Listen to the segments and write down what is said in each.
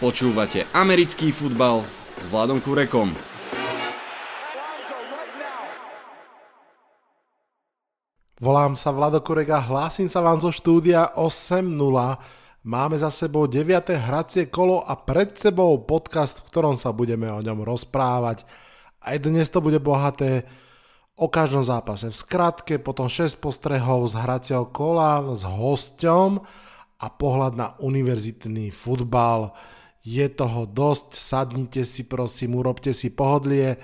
Počúvate americký futbal s Vladom Kurekom. Volám sa Vlado Kurek a hlásim sa vám zo štúdia 8.0. Máme za sebou 9. hracie kolo a pred sebou podcast, v ktorom sa budeme o ňom rozprávať. Aj dnes to bude bohaté o každom zápase v skratke, potom 6 postrehov z hracieho kola s hosťom a pohľad na univerzitný futbal. Je toho dosť, sadnite si prosím, urobte si pohodlie,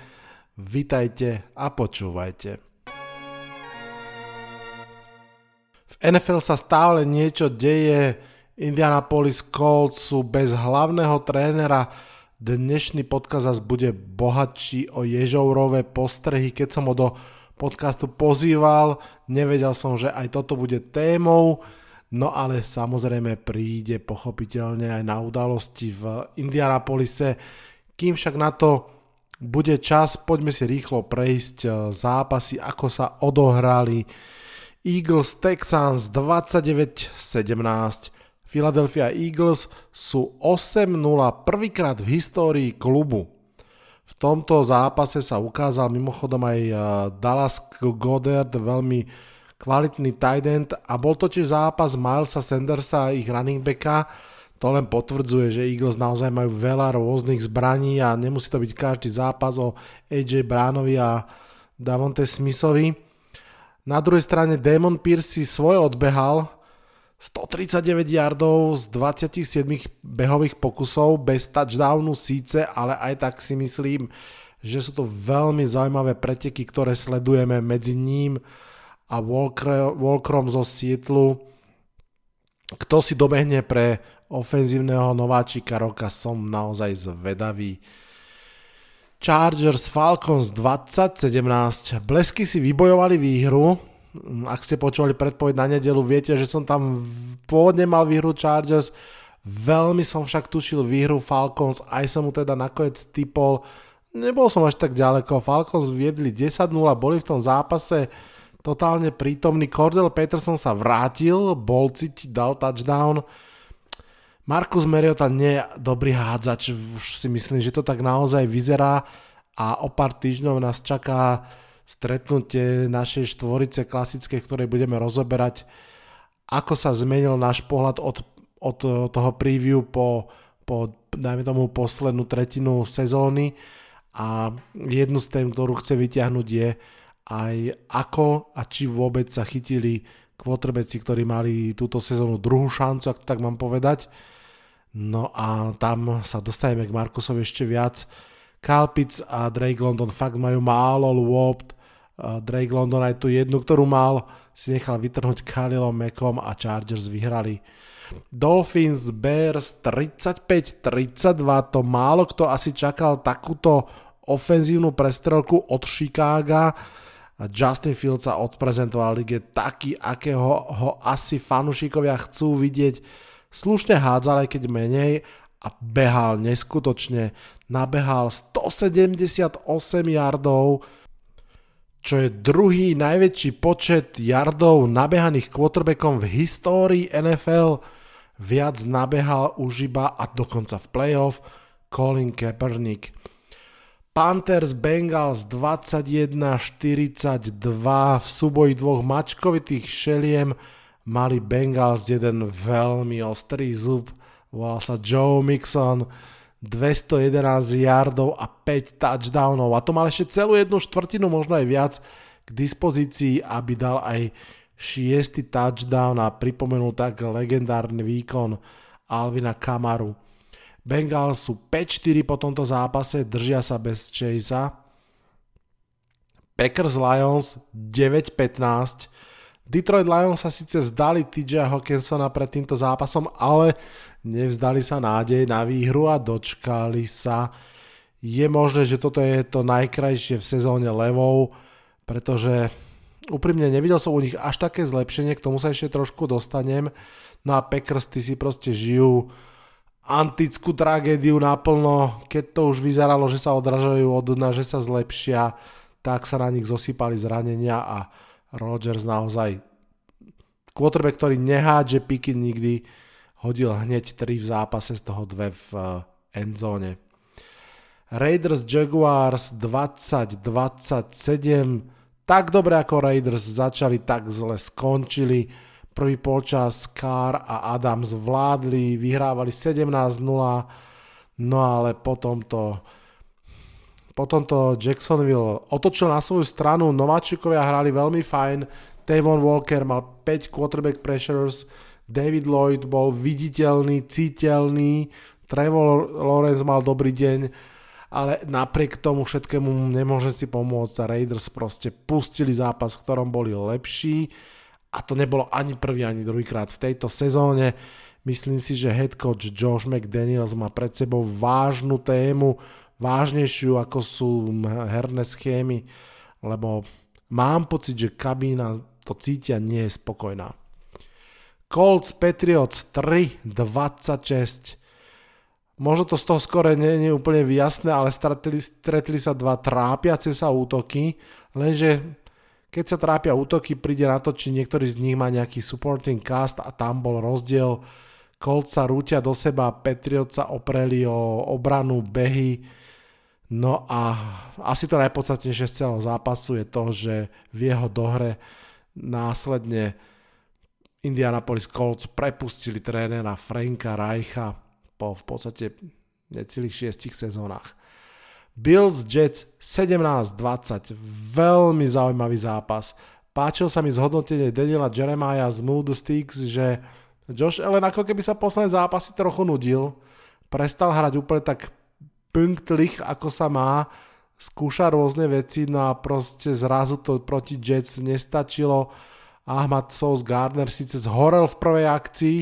vitajte a počúvajte. V NFL sa stále niečo deje, Indianapolis Colts sú bez hlavného trénera, dnešný podcast zase bude bohatší o ježourové postrehy, keď som ho do podcastu pozýval, nevedel som, že aj toto bude témou, No ale samozrejme príde pochopiteľne aj na udalosti v Indianapolise. Kým však na to bude čas, poďme si rýchlo prejsť eh, zápasy, ako sa odohrali. Eagles Texans 29-17. Philadelphia Eagles sú 8-0 prvýkrát v histórii klubu. V tomto zápase sa ukázal mimochodom aj eh, Dallas Goddard veľmi kvalitný tight end a bol to tiež zápas Milesa Sandersa a ich running backa. To len potvrdzuje, že Eagles naozaj majú veľa rôznych zbraní a nemusí to byť každý zápas o AJ Bránovi a Davonte Smithovi. Na druhej strane Damon Pierce si svoje odbehal, 139 yardov z 27 behových pokusov, bez touchdownu síce, ale aj tak si myslím, že sú to veľmi zaujímavé preteky, ktoré sledujeme medzi ním a Walkerom zo Sietlu. Kto si dobehne pre ofenzívneho nováčika roka, som naozaj zvedavý. Chargers Falcons 2017. Blesky si vybojovali výhru. Ak ste počúvali predpoveď na nedelu, viete, že som tam pôvodne mal výhru Chargers. Veľmi som však tušil výhru Falcons, aj som mu teda nakoniec typol. Nebol som až tak ďaleko. Falcons viedli 10-0, boli v tom zápase totálne prítomný. Cordell Peterson sa vrátil, bol cítiť, dal touchdown. Markus Mariota nie je dobrý hádzač, už si myslím, že to tak naozaj vyzerá a o pár týždňov nás čaká stretnutie našej štvorice klasické, ktorej budeme rozoberať, ako sa zmenil náš pohľad od, od toho preview po, po, dajme tomu, poslednú tretinu sezóny a jednu z tém, ktorú chce vyťahnuť je, aj ako a či vôbec sa chytili kvotrbeci, ktorí mali túto sezónu druhú šancu, ak to tak mám povedať. No a tam sa dostaneme k Markusovi ešte viac. Kalpic a Drake London fakt majú málo lôpt. Drake London aj tú jednu, ktorú mal, si nechal vytrhnúť Khalilom Mekom a Chargers vyhrali. Dolphins Bears 35-32, to málo kto asi čakal takúto ofenzívnu prestrelku od Chicaga Justin Fields sa odprezentoval lige taký, akého ho asi fanúšikovia chcú vidieť. Slušne hádzal, aj keď menej a behal neskutočne. Nabehal 178 yardov, čo je druhý najväčší počet yardov nabehaných quarterbackom v histórii NFL. Viac nabehal už iba a dokonca v playoff Colin Kaepernick. Panthers Bengals 21-42 v súboji dvoch mačkovitých šeliem mali Bengals jeden veľmi ostrý zub, volal sa Joe Mixon, 211 yardov a 5 touchdownov. A to mal ešte celú jednu štvrtinu, možno aj viac k dispozícii, aby dal aj šiestý touchdown a pripomenul tak legendárny výkon Alvina Kamaru. Bengals sú 5-4 po tomto zápase, držia sa bez Chasea. Packers Lions 9-15. Detroit Lions sa síce vzdali TJ Hawkinsona pred týmto zápasom, ale nevzdali sa nádej na výhru a dočkali sa. Je možné, že toto je to najkrajšie v sezóne levou, pretože úprimne nevidel som u nich až také zlepšenie, k tomu sa ešte trošku dostanem. No a Packers ty si proste žijú antickú tragédiu naplno, keď to už vyzeralo, že sa odražajú od dna, že sa zlepšia, tak sa na nich zosypali zranenia a Rodgers naozaj quarterback, ktorý nehádže piky nikdy, hodil hneď 3 v zápase, z toho 2 v eh, endzóne. Raiders Jaguars 20-27, tak dobre ako Raiders začali, tak zle skončili. Prvý polčas Carr a Adams vládli, vyhrávali 17-0, no ale potom to potom to Jacksonville otočil na svoju stranu, nováčikovia hrali veľmi fajn, Tavon Walker mal 5 quarterback pressures, David Lloyd bol viditeľný, citeľný, Trevor Lawrence mal dobrý deň, ale napriek tomu všetkému nemôžem si pomôcť. Raiders proste pustili zápas, v ktorom boli lepší a to nebolo ani prvý, ani druhýkrát v tejto sezóne. Myslím si, že head coach Josh McDaniels má pred sebou vážnu tému, vážnejšiu ako sú herné schémy, lebo mám pocit, že kabína to cítia nie je spokojná. Colts Patriots 3-26. Možno to z toho skore nie, nie je úplne jasné, ale stretli, stretli sa dva trápiace sa útoky, lenže keď sa trápia útoky, príde na to, či niektorý z nich má nejaký supporting cast a tam bol rozdiel. Colts sa rútia do seba, Patriots sa opreli o obranu, behy, No a asi to najpodstatnejšie z celého zápasu je to, že v jeho dohre následne Indianapolis Colts prepustili trénera Franka Reicha po v podstate necelých šiestich sezónach. Bills Jets 17-20, veľmi zaujímavý zápas. Páčil sa mi zhodnotenie Daniela Jeremiah z Mood Sticks, že Josh Allen ako keby sa posledné zápasy trochu nudil, prestal hrať úplne tak punktlich, ako sa má, skúša rôzne veci, no a proste zrazu to proti Jets nestačilo. Ahmad Sos Gardner síce zhorel v prvej akcii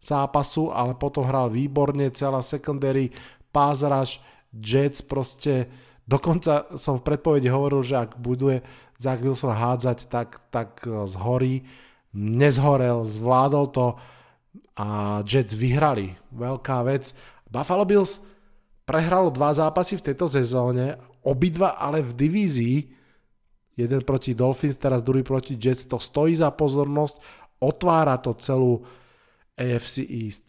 zápasu, ale potom hral výborne, celá secondary, rush, Jets proste, dokonca som v predpovedi hovoril, že ak buduje Zach Wilson hádzať, tak, tak zhorí. Nezhorel, zvládol to a Jets vyhrali. Veľká vec. Buffalo Bills prehralo dva zápasy v tejto sezóne, obidva ale v divízii, jeden proti Dolphins, teraz druhý proti Jets, to stojí za pozornosť, otvára to celú AFC East.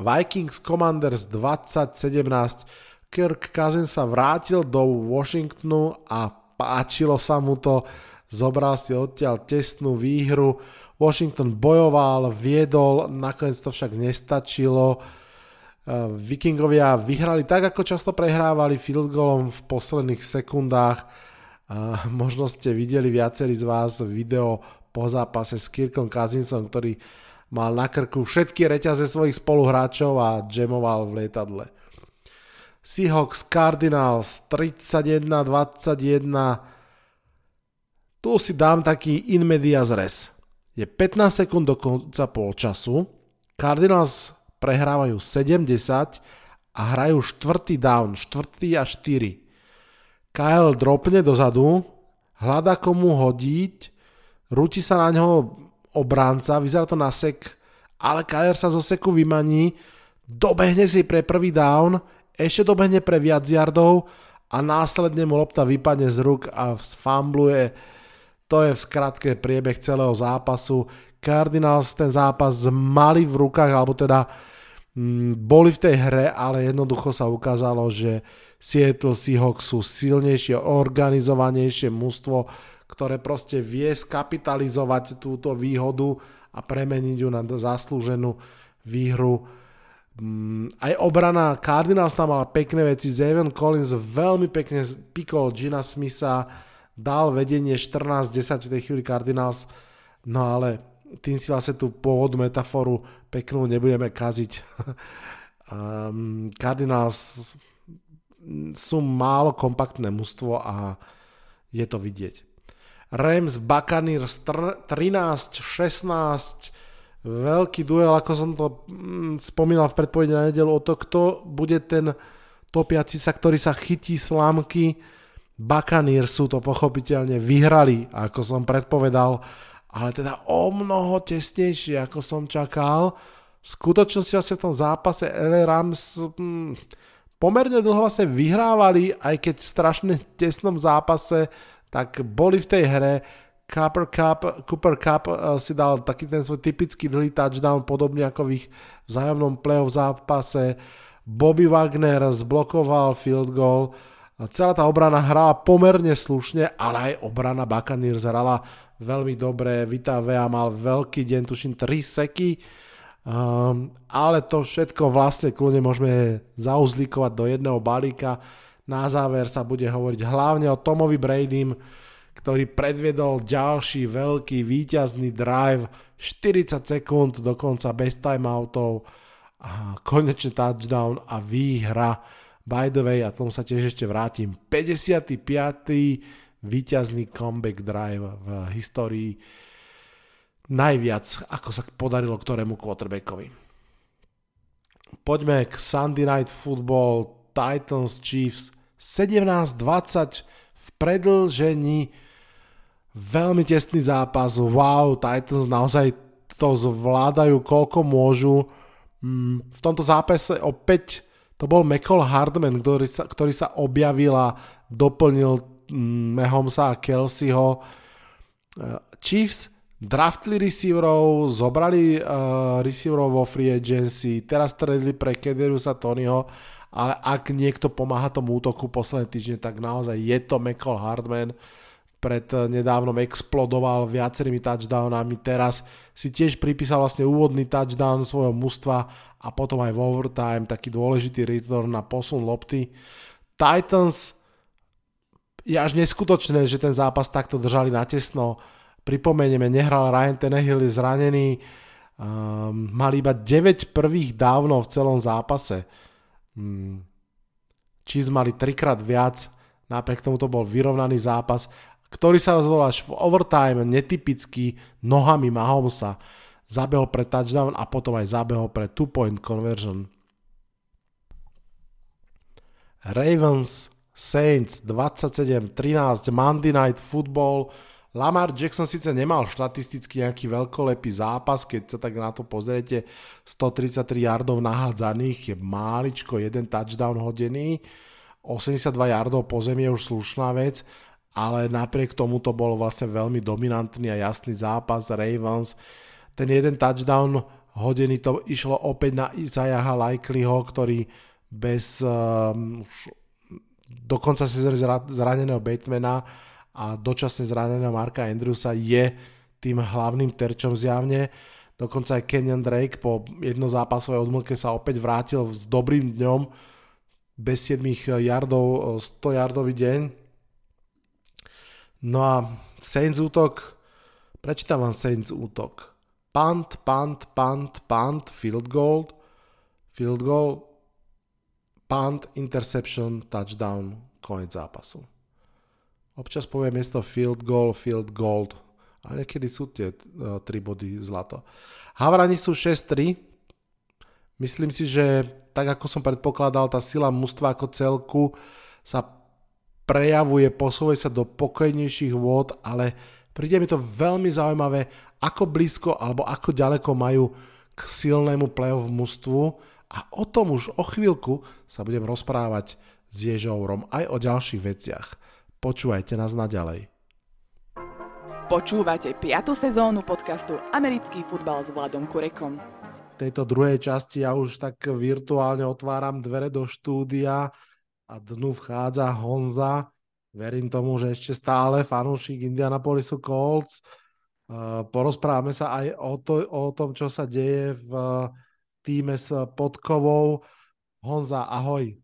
Vikings Commanders 2017 Kirk Cousins sa vrátil do Washingtonu a páčilo sa mu to, zobral si odtiaľ tesnú výhru, Washington bojoval, viedol, nakoniec to však nestačilo, Vikingovia vyhrali tak, ako často prehrávali field goalom v posledných sekundách. Možno ste videli viacerí z vás video po zápase s Kirkom Kazinsom, ktorý mal na krku všetky reťaze svojich spoluhráčov a jamoval v lietadle. Seahawks Cardinals 31-21 tu si dám taký in medias res. Je 15 sekúnd do konca polčasu. Cardinals prehrávajú 70 a hrajú štvrtý down, štvrtý a 4. Kyle dropne dozadu, hľada komu hodiť, rúti sa na ňo obránca, vyzerá to na sek, ale Kyle sa zo seku vymaní, dobehne si pre prvý down, ešte dobehne pre viac yardov a následne mu lopta vypadne z ruk a sfambluje. To je v skratke priebeh celého zápasu. Cardinals ten zápas mali v rukách, alebo teda Mm, boli v tej hre, ale jednoducho sa ukázalo, že Seattle Seahawks sú silnejšie, organizovanejšie mužstvo, ktoré proste vie skapitalizovať túto výhodu a premeniť ju na zaslúženú výhru. Mm, aj obrana Cardinals tam mala pekné veci, Zaven Collins veľmi pekne pikol Gina Smitha, dal vedenie 14-10 v tej chvíli Cardinals, no ale tým si vlastne tú pôvodnú metaforu peknú nebudeme kaziť. um, Cardinals sú málo kompaktné mužstvo a je to vidieť. Rams Buccaneers 13-16 veľký duel, ako som to mm, spomínal v predpovedi na nedelu, o to, kto bude ten topiaci sa, ktorý sa chytí slámky. Buccaneers sú to pochopiteľne vyhrali, ako som predpovedal ale teda o mnoho tesnejšie, ako som čakal. V skutočnosti vlastne v tom zápase LA Rams hm, pomerne dlho vlastne vyhrávali, aj keď v strašne tesnom zápase, tak boli v tej hre. Cooper Cup, Cooper Cup uh, si dal taký ten svoj typický dlhý touchdown, podobne ako v ich vzájomnom playoff zápase. Bobby Wagner zblokoval field goal. Celá tá obrana hrala pomerne slušne, ale aj obrana Buccaneers hrala veľmi dobre. Vita Vea mal veľký deň, tuším 3 seky. Um, ale to všetko vlastne kľudne môžeme zauzlíkovať do jedného balíka. Na záver sa bude hovoriť hlavne o Tomovi Bradym, ktorý predviedol ďalší veľký víťazný drive 40 sekúnd dokonca bez timeoutov a konečne touchdown a výhra by the way, a tomu sa tiež ešte vrátim, 55. víťazný comeback drive v histórii najviac, ako sa podarilo ktorému quarterbackovi. Poďme k Sunday Night Football Titans Chiefs 17-20 v predlžení veľmi tesný zápas. Wow, Titans naozaj to zvládajú, koľko môžu. Mm, v tomto zápase opäť to bol McCall Hardman, ktorý sa, ktorý sa objavil a doplnil mm, Mahomesa a Kelseyho. Chiefs draftli receiverov, zobrali uh, receiverov vo free agency, teraz stredli pre Kederusa Tonyho, ale ak niekto pomáha tomu útoku posledné týždne, tak naozaj je to McCall Hardman. Pred uh, nedávnom explodoval viacerými touchdownami, teraz si tiež pripísal vlastne úvodný touchdown svojho mužstva a potom aj v overtime taký dôležitý return na posun lopty. Titans je až neskutočné, že ten zápas takto držali natesno. tesno Pripomenieme, nehral Ryan Tenehill, je zranený, um, mal iba 9 prvých dávno v celom zápase. Um, Chiefs mali trikrát viac, napriek tomu to bol vyrovnaný zápas, ktorý sa rozhodol až v overtime, netypický, nohami Mahomesa. Zabehol pre touchdown a potom aj zabehol pre two-point conversion. Ravens, Saints 27-13, Monday Night Football, Lamar Jackson síce nemal štatisticky nejaký veľkolepý zápas, keď sa tak na to pozriete, 133 yardov nahádzaných, je máličko, jeden touchdown hodený, 82 yardov po zemi je už slušná vec, ale napriek tomu to bol vlastne veľmi dominantný a jasný zápas Ravens. Ten jeden touchdown hodený to išlo opäť na Isaiaha Likelyho, ktorý bez um, dokonca si zraneného Batemana a dočasne zraneného Marka Andrewsa je tým hlavným terčom zjavne. Dokonca aj Kenyon Drake po jednozápasovej odmlke sa opäť vrátil s dobrým dňom bez 7 yardov, 100 yardový deň. No a Saints útok, prečítam vám Saints útok. Punt, punt, punt, punt, field goal, field goal, punt, interception, touchdown, konec zápasu. Občas povie miesto field goal, field gold. A niekedy sú tie uh, tri body zlato. Havrani sú 6-3. Myslím si, že tak ako som predpokladal, tá sila mužstva ako celku sa prejavuje, posúva sa do pokojnejších vôd, ale príde mi to veľmi zaujímavé, ako blízko alebo ako ďaleko majú k silnému playoff mužstvu a o tom už o chvíľku sa budem rozprávať s Ježourom aj o ďalších veciach. Počúvajte nás naďalej. Počúvate 5. sezónu podcastu Americký futbal s Vladom Kurekom. V tejto druhej časti ja už tak virtuálne otváram dvere do štúdia a dnu vchádza Honza. Verím tomu, že ešte stále fanúšik Indianapolisu Colts. Porozprávame sa aj o, to, o tom, čo sa deje v týme s Podkovou. Honza, ahoj.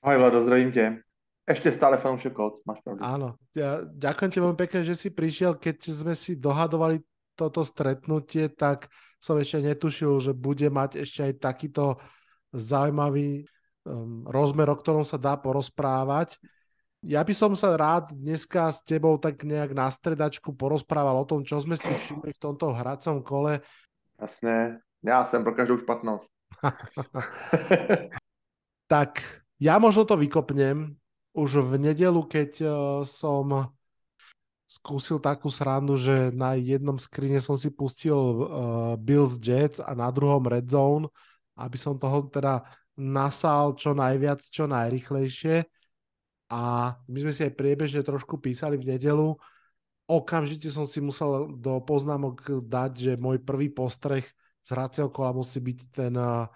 Ahoj Vlado, zdravím tě. Ešte stále fanúšik Colts, máš pravdu. Áno, ja, ďakujem ti veľmi pekne, že si prišiel. Keď sme si dohadovali toto stretnutie, tak som ešte netušil, že bude mať ešte aj takýto zaujímavý um, rozmer, o ktorom sa dá porozprávať. Ja by som sa rád dneska s tebou tak nejak na stredačku porozprával o tom, čo sme si všimli v tomto hracom kole. Jasné, ja som pro každú špatnosť. tak ja možno to vykopnem už v nedelu, keď uh, som skúsil takú srandu, že na jednom skrine som si pustil uh, Bills Jets a na druhom Red Zone, aby som toho teda nasal čo najviac, čo najrychlejšie. A my sme si aj priebežne trošku písali v nedelu. okamžite som si musel do poznámok dať, že môj prvý postreh z hracieho kola musí byť ten uh,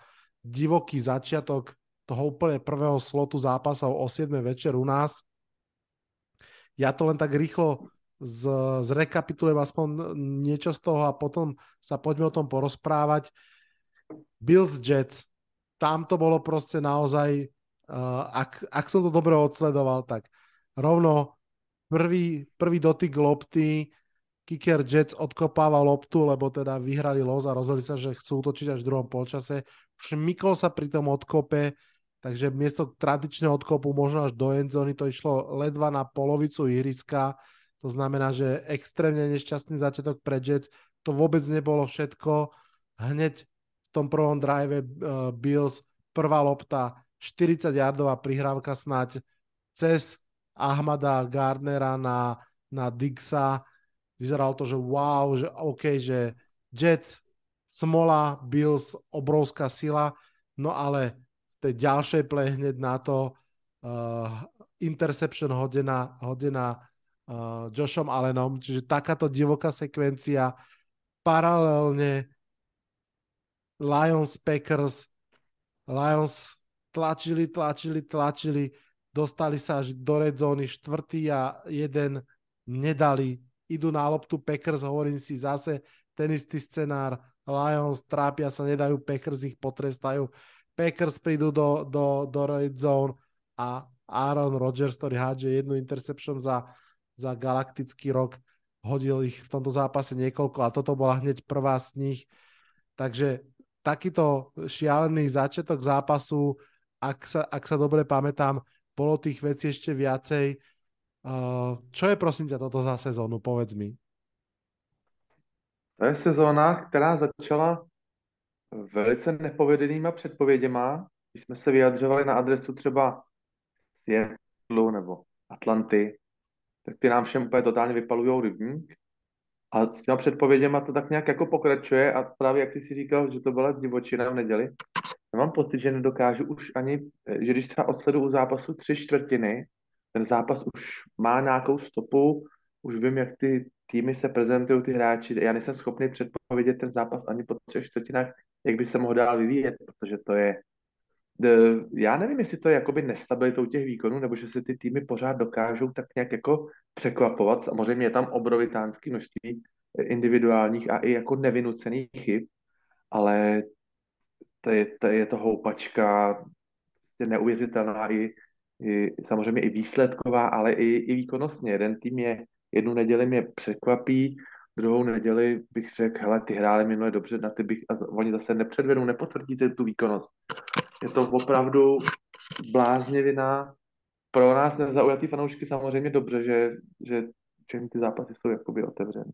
divoký začiatok toho úplne prvého slotu zápasov o 7 večer u nás. Ja to len tak rýchlo z, zrekapitulujem aspoň niečo z toho a potom sa poďme o tom porozprávať. Bills Jets, tam to bolo proste naozaj, uh, ak, ak som to dobre odsledoval, tak rovno prvý, prvý dotyk lopty, kicker Jets odkopáva loptu, lebo teda vyhrali los a rozhodli sa, že chcú útočiť až v druhom polčase. Šmykol sa pri tom odkope, takže miesto tradičného odkopu možno až do endzony to išlo ledva na polovicu ihriska. To znamená, že extrémne nešťastný začiatok pre Jets. To vôbec nebolo všetko. Hneď v tom prvom drive uh, Bills prvá lopta, 40 yardová prihrávka snáď cez Ahmada Gardnera na, na Dixa. Vyzeralo to, že wow, že OK, že Jets, smola, Bills, obrovská sila, no ale tej ďalšej play hneď na to uh, interception hodená, hodená uh, Joshom Allenom, čiže takáto divoká sekvencia paralelne Lions, Packers, Lions tlačili, tlačili, tlačili, dostali sa až do red zóny, štvrtý a jeden nedali, idú na loptu Packers, hovorím si zase ten istý scenár, Lions trápia sa, nedajú Packers, ich potrestajú, Packers prídu do, do, do red zone a Aaron Rodgers, ktorý hádže jednu interception za, za galaktický rok, hodil ich v tomto zápase niekoľko a toto bola hneď prvá z nich. Takže takýto šialený začiatok zápasu, ak sa, ak sa dobre pamätám, bolo tých vecí ešte viacej. Uh, čo je prosím ťa toto za sezónu, povedz mi. To je sezóna, která začala velice nepovedenýma předpověděma. Když jsme se vyjadřovali na adresu třeba Seattle nebo Atlanty, tak ty nám všem úplně totálně vypalují rybník. A s těma předpověděma to tak nějak jako pokračuje a právě jak ty si říkal, že to byla divočina v neděli, já mám pocit, že nedokážu už ani, že když třeba odsledu u zápasu tři čtvrtiny, ten zápas už má nějakou stopu, už vím, jak ty týmy se prezentují, ty hráči, já nejsem schopný předpovědět ten zápas ani po třech čtvrtinách, jak by se mohl dál vyvíjet, protože to je, já nevím, jestli to je jakoby nestabilitou těch výkonů, nebo že se ty týmy pořád dokážou tak nějak jako překvapovat. Samozřejmě je tam obrovitánský množství individuálních a i jako nevinucených chyb, ale to je to, je to houpačka prostě neuvěřitelná i, i samozřejmě i výsledková, ale i, i výkonnostně. Jeden tým je, jednu neděli mě překvapí, druhou neděli bych řekl, hele, ty hráli minule dobře, na ty bych, a oni zase nepředvedou, nepotvrdíte tu výkonnost. Je to opravdu bláznivina. Pro nás nezaujatý fanoušky samozřejmě dobře, že, že všechny ty zápasy jsou jakoby otevřené.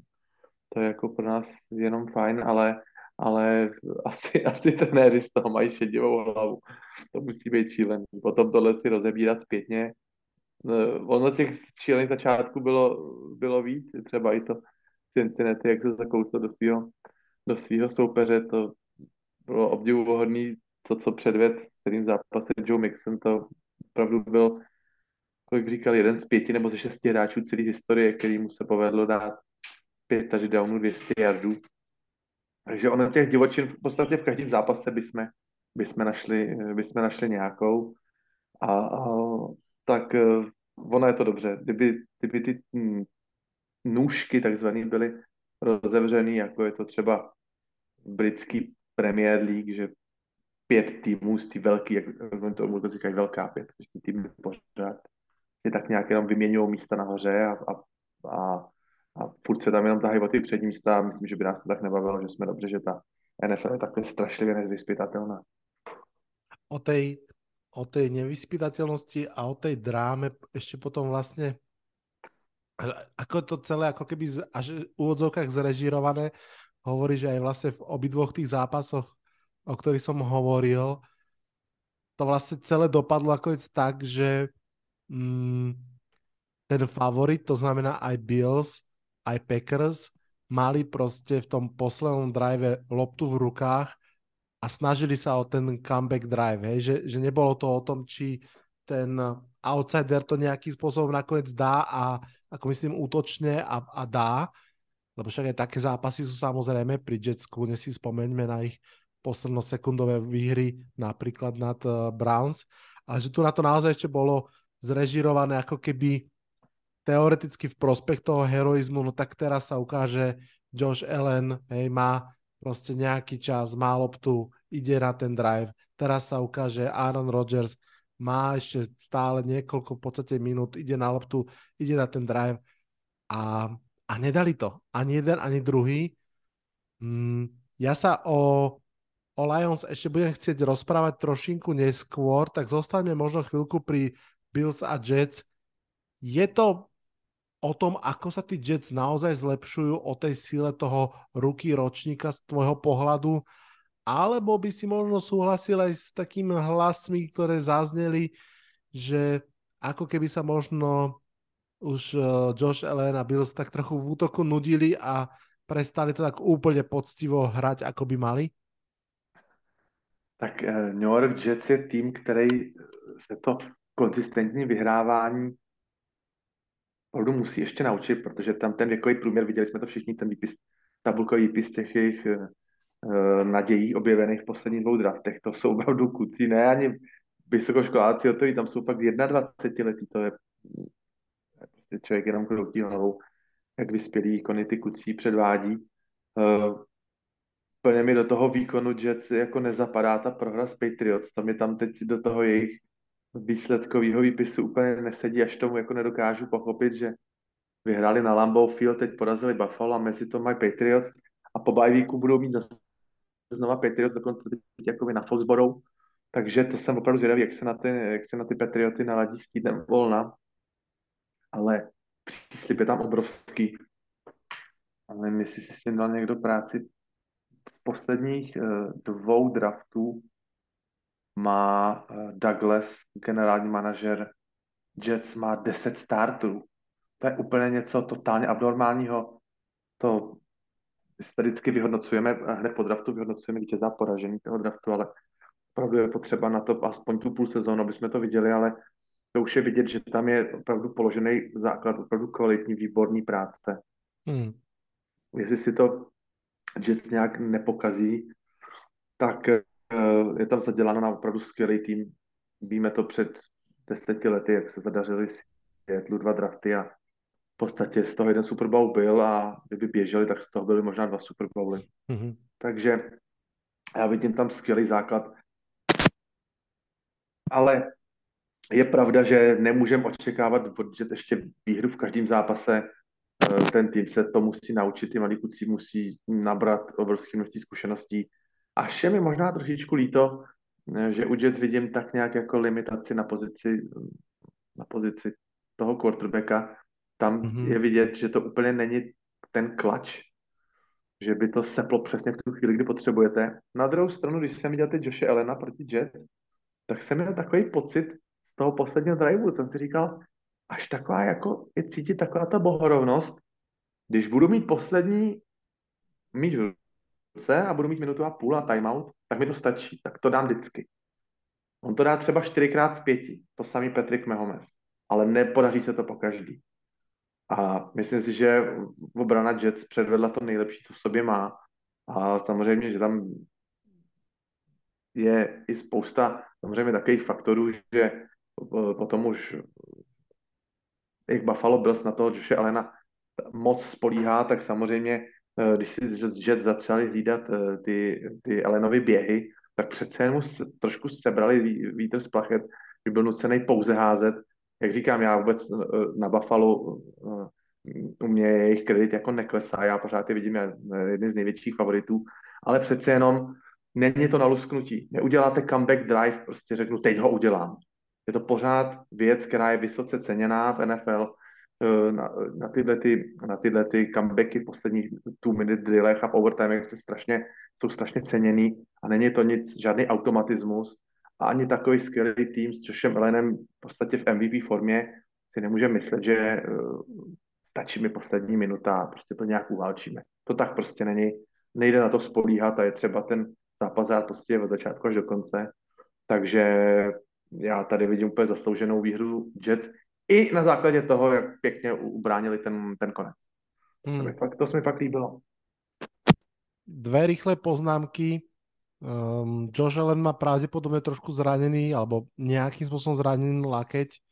To je jako pro nás jenom fajn, ale ale asi, asi trenéři z toho mají šedivou hlavu. To musí být šílený. Potom tohle si rozebírat zpětně. No, ono těch šílených začátků bylo, bylo víc, třeba i to Cincinnati, jak se zakouslo do svého do svýho soupeře, to bylo obdivuhodný, to, co předved v celým zápase Joe Mixon, to opravdu byl, kolik říkal, jeden z pěti nebo ze šesti hráčů celé historie, který mu se povedlo dát pět touchdownů 200 yardů takže ono těch divočin v podstatě v každém zápase bychom, bychom, našli, bychom našli nějakou. A, a tak eh, ono je to dobře. Kdyby, kdyby ty nůžky takzvané byly rozevřený, jako je to třeba britský Premier League, že pět týmů z té velký, jak to, to říkají velká pět, ty týmy pořád si tak nějak jenom vyměňují místa nahoře a, a, a a furt se tam jenom tahají o ty přední místa a myslím, že by nás to tak nebavilo, že jsme dobře, že ta NFL je takhle strašlivě nevyspytatelná. O tej, o tej nevyspytateľnosti a o tej dráme ešte potom vlastne ako to celé ako keby až v úvodzovkách zrežírované hovorí, že aj vlastne v obidvoch tých zápasoch, o ktorých som hovoril, to vlastne celé dopadlo ako tak, že mm, ten favorit, to znamená aj Bills, aj Packers mali proste v tom poslednom drive loptu v rukách a snažili sa o ten comeback drive, hej? Že, že nebolo to o tom, či ten outsider to nejakým spôsobom nakoniec dá a, ako myslím útočne a, a dá, lebo však aj také zápasy sú samozrejme pri Jetsku, dnes si spomeňme na ich poslednosekundové výhry napríklad nad uh, Browns, ale že tu na to naozaj ešte bolo zrežirované ako keby teoreticky v prospech toho heroizmu, no tak teraz sa ukáže Josh Allen, hej, má proste nejaký čas, má loptu, ide na ten drive. Teraz sa ukáže Aaron Rodgers, má ešte stále niekoľko v podstate minút, ide na loptu, ide na ten drive a, a nedali to. Ani jeden, ani druhý. Mm, ja sa o, o Lions ešte budem chcieť rozprávať trošinku neskôr, tak zostaňme možno chvíľku pri Bills a Jets. Je to o tom, ako sa tí Jets naozaj zlepšujú, o tej sile toho ruky ročníka z tvojho pohľadu, alebo by si možno súhlasil aj s takými hlasmi, ktoré zazneli, že ako keby sa možno už eh, Josh Allen a Bills tak trochu v útoku nudili a prestali to tak úplne poctivo hrať, ako by mali? Tak eh, New York Jets je tým, který se to konzistentní vyhrávání opravdu musí ještě naučit, protože tam ten věkový průměr, viděli jsme to všichni, ten výpis, tabulkový výpis těch jejich uh, nadějí objevených v posledních dvou draftech, to jsou opravdu kucí, ne ani vysokoškoláci hotoví, tam jsou pak 21 letí, to je prostě člověk jenom kroutí hlavou, jak vyspělí ikony ty kucí předvádí. Uh, plně mi do toho výkonu Jets jako nezapadá ta prohra s Patriots, tam je tam teď do toho jejich výsledkového výpisu úplně nesedí, až tomu jako nedokážu pochopit, že vyhráli na Lambeau Field, teď porazili Buffalo a mezi to mají Patriots a po bajvíku budou mít zase znova Patriots, dokonce teď na Foxborough, takže to jsem opravdu zvědavý, jak se na ty, jak se na ty Patrioty naladí s týdnem volna, ale příslip je tam obrovský. Ale nevím, jestli si s tím dal někdo práci. Z posledních uh, dvou draftů má eh, Douglas, generální manažer Jets, má 10 startů. To je úplně něco totálně abnormálního. To vždycky vyhodnocujeme, hned po draftu vyhodnocujeme vítěza poražení toho draftu, ale opravdu je potřeba na to aspoň tu půl sezónu, aby jsme to viděli, ale to už je vidět, že tam je opravdu položený základ opravdu kvalitní, výborný práce. Hmm. Jestli si to Jets nějak nepokazí, tak Eh, je tam zaděláno na opravdu skvělý tým. Víme to před deseti lety, jak se zadařili Seattle dva drafty a v podstatě z toho jeden Super Bowl byl a kdyby běželi, tak z toho byly možná dva Super Bowly. Mm-hmm. Takže já vidím tam skvělý základ. Ale je pravda, že nemůžeme očekávat že ještě výhru v každém zápase. Eh, ten tým se to musí naučit, ty malí kluci musí nabrat obrovské množství zkušeností Až je mi možná trošičku líto, eh, že u Jets vidím tak nějak jako limitaci na pozici, na pozici toho quarterbacka. Tam mm-hmm. je vidět, že to úplně není ten klač, že by to seplo přesně v tu chvíli, kdy potřebujete. Na druhou stranu, když jsem viděl teď Joše Elena proti Jets, tak jsem měl takový pocit z toho posledního driveu, jsem si říkal, až taková jako je cítit taková ta bohorovnost, když budu mít poslední míč v ruce a budu mít minutu a půl a timeout, tak mi to stačí. Tak to dám vždycky. On to dá třeba čtyřikrát z pěti, to samý Patrick Mahomes, ale nepodaří se to po každý. A myslím si, že obrana Jets předvedla to nejlepší, co v sobě má. A samozřejmě, že tam je i spousta samozřejmě takových faktorů, že potom už jak Buffalo Bills na toho Joshe Alena moc spolíhá, tak samozřejmě Eh, když si Jet začali hlídat eh, ty, ty Elenovy běhy, tak přece jenom trošku sebrali vítr z plachet, že byl nucený pouze házet. Jak říkám, já vůbec eh, na Buffalo u mě jejich kredit jako neklesá, já pořád je vidím jeden z největších favoritů, ale přece jenom není to na lusknutí. Neuděláte comeback drive, prostě řeknu, teď ho udělám. Je to pořád věc, která je vysoce ceněná v NFL Eh, na, na, tyhle, ty, na tyhle ty comebacky v posledních two minute drillech a v overtime se strašně, jsou strašně ceněný a není to nic, žádný automatismus a ani takový skvělý tým s Joshem Ellenem v podstatě v MVP formě si nemůže myslet, že uh, stačí mi poslední minuta a prostě to nějak uválčíme. To tak prostě není. Nejde na to spolíhat a je třeba ten zápas dát prostě od začátku až do konce. Takže já tady vidím úplně zaslouženou výhru Jets i na základě toho, jak pěkně ubránili ten, ten konec. Hmm. To, mi fakt, to se mi fakt líbilo. Dve rýchle poznámky. Um, Josh Allen má pravdepodobne trošku zranený, alebo nejakým spôsobom zranený lakeť.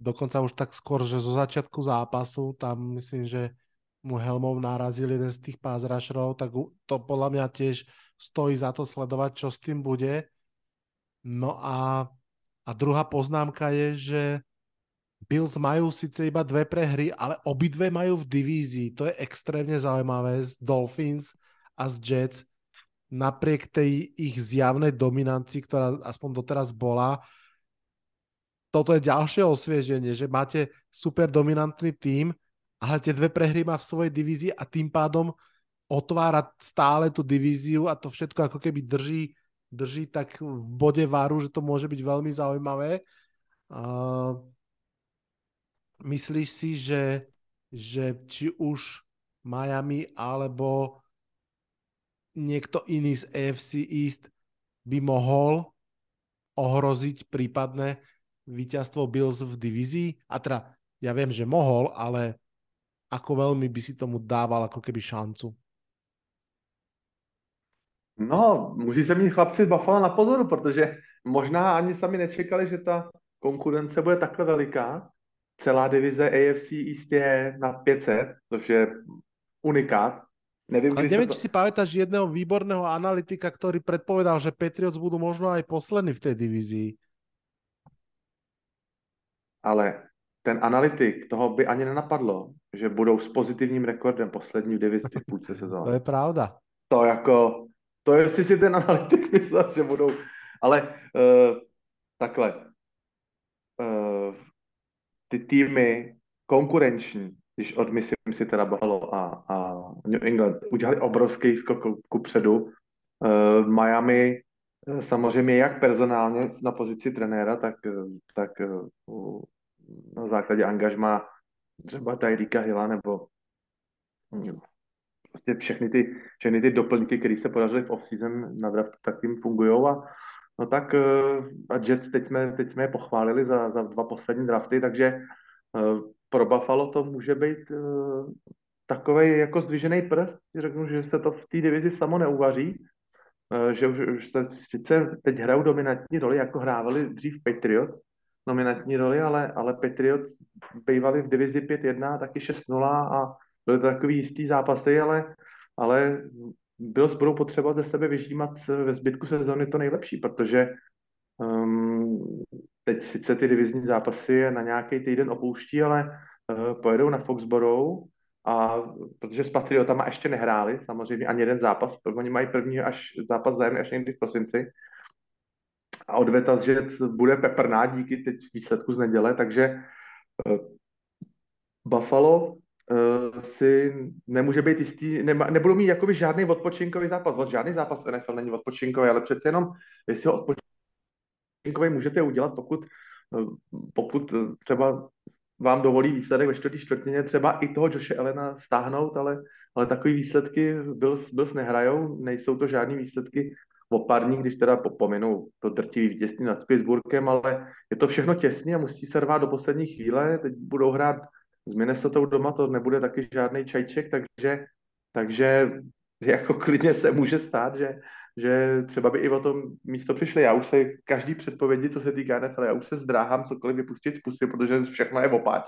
Dokonca už tak skôr, že zo začiatku zápasu, tam myslím, že mu helmou narazil jeden z tých rusherov, tak to podľa mňa tiež stojí za to sledovať, čo s tým bude. No a, a druhá poznámka je, že Bills majú síce iba dve prehry, ale obidve majú v divízii. To je extrémne zaujímavé z Dolphins a z Jets. Napriek tej ich zjavnej dominancii, ktorá aspoň doteraz bola, toto je ďalšie osvieženie, že máte super dominantný tím, ale tie dve prehry má v svojej divízii a tým pádom otvára stále tú divíziu a to všetko ako keby drží, drží tak v bode varu, že to môže byť veľmi zaujímavé. Uh, myslíš si, že, že či už Miami alebo niekto iný z AFC East by mohol ohroziť prípadné víťazstvo Bills v divízii? A teda, ja viem, že mohol, ale ako veľmi by si tomu dával ako keby šancu? No, musí se mít chlapci z Buffalo na pozoru, protože možná ani sami nečekali, že ta konkurence bude takhle veliká. Celá divize AFC East je na 500, což je unikát. Nevím, Ale neviem, to... či si pamätáš jedného výborného analytika, ktorý predpovedal, že Patriots budú možno aj poslední v tej divízii. Ale ten analytik, toho by ani nenapadlo, že budou s pozitivním rekordem poslední v divizi v půlce sezóny. To je pravda. To jako, to jestli si ten analytik myslel, že budou, ale uh, takhle, uh, ty týmy konkurenční, když odmyslím si teda Buffalo a, a New England, udělali obrovský skok ku předu. Uh, Miami samozřejmě jak personálně na pozici trenéra, tak, tak uh, na základě angažma třeba Tyrika Hilla nebo prostě všechny ty, všechny ty doplňky, které se podařily v off-season na draft, tak tím fungují a no tak eh, a Jets teď jsme, teď jsme je pochválili za, za dva poslední drafty, takže eh, pro Buffalo to může být eh, takový jako zdvižený prst, řeknu, že se to v té divizi samo neuvaří, že už, už se sice teď hrajou dominantní roli, jako hrávali dřív Patriots, nominantní roli, ale, ale Patriots bývali v divizi 5-1, taky 6-0 a byly to takový jistý zápasy, ale, ale byl budou potřeba ze sebe vyžímat ve zbytku sezóny to nejlepší, protože um, teď sice ty divizní zápasy na nějaký týden opouští, ale uh, pojedou na Foxborough a protože s Patriotama ještě nehráli, samozřejmě ani jeden zápas, oni mají první až zápas zájemný až někdy v prosinci, a odveta z Jets bude peprná díky teď výsledku z neděle, takže uh, Buffalo uh, si nemůže být jistý, nema, nebudou mít jakoby žádný odpočinkový zápas. Žádný zápas v NFL není odpočinkový, ale přece jenom, jestli ho odpočinkový můžete udělat, pokud, uh, pokud třeba vám dovolí výsledek ve čtvrtý čtvrtině, třeba i toho Joše Elena stáhnout, ale, ale takový výsledky Bills, Bills nehrajou, nejsou to žádný výsledky opadní, když teda pominu to drtivý vítězství nad Pittsburghem, ale je to všechno těsně a musí se rvát do poslední chvíle. Teď budou hrát s Minnesota doma, to nebude taky žádný čajček, takže, takže jako klidně se může stát, že, že třeba by i o tom místo přišli. Já už se každý předpovědi, co se týká NFL, já už se zdráhám cokoliv vypustit z pusy, protože všechno je opač,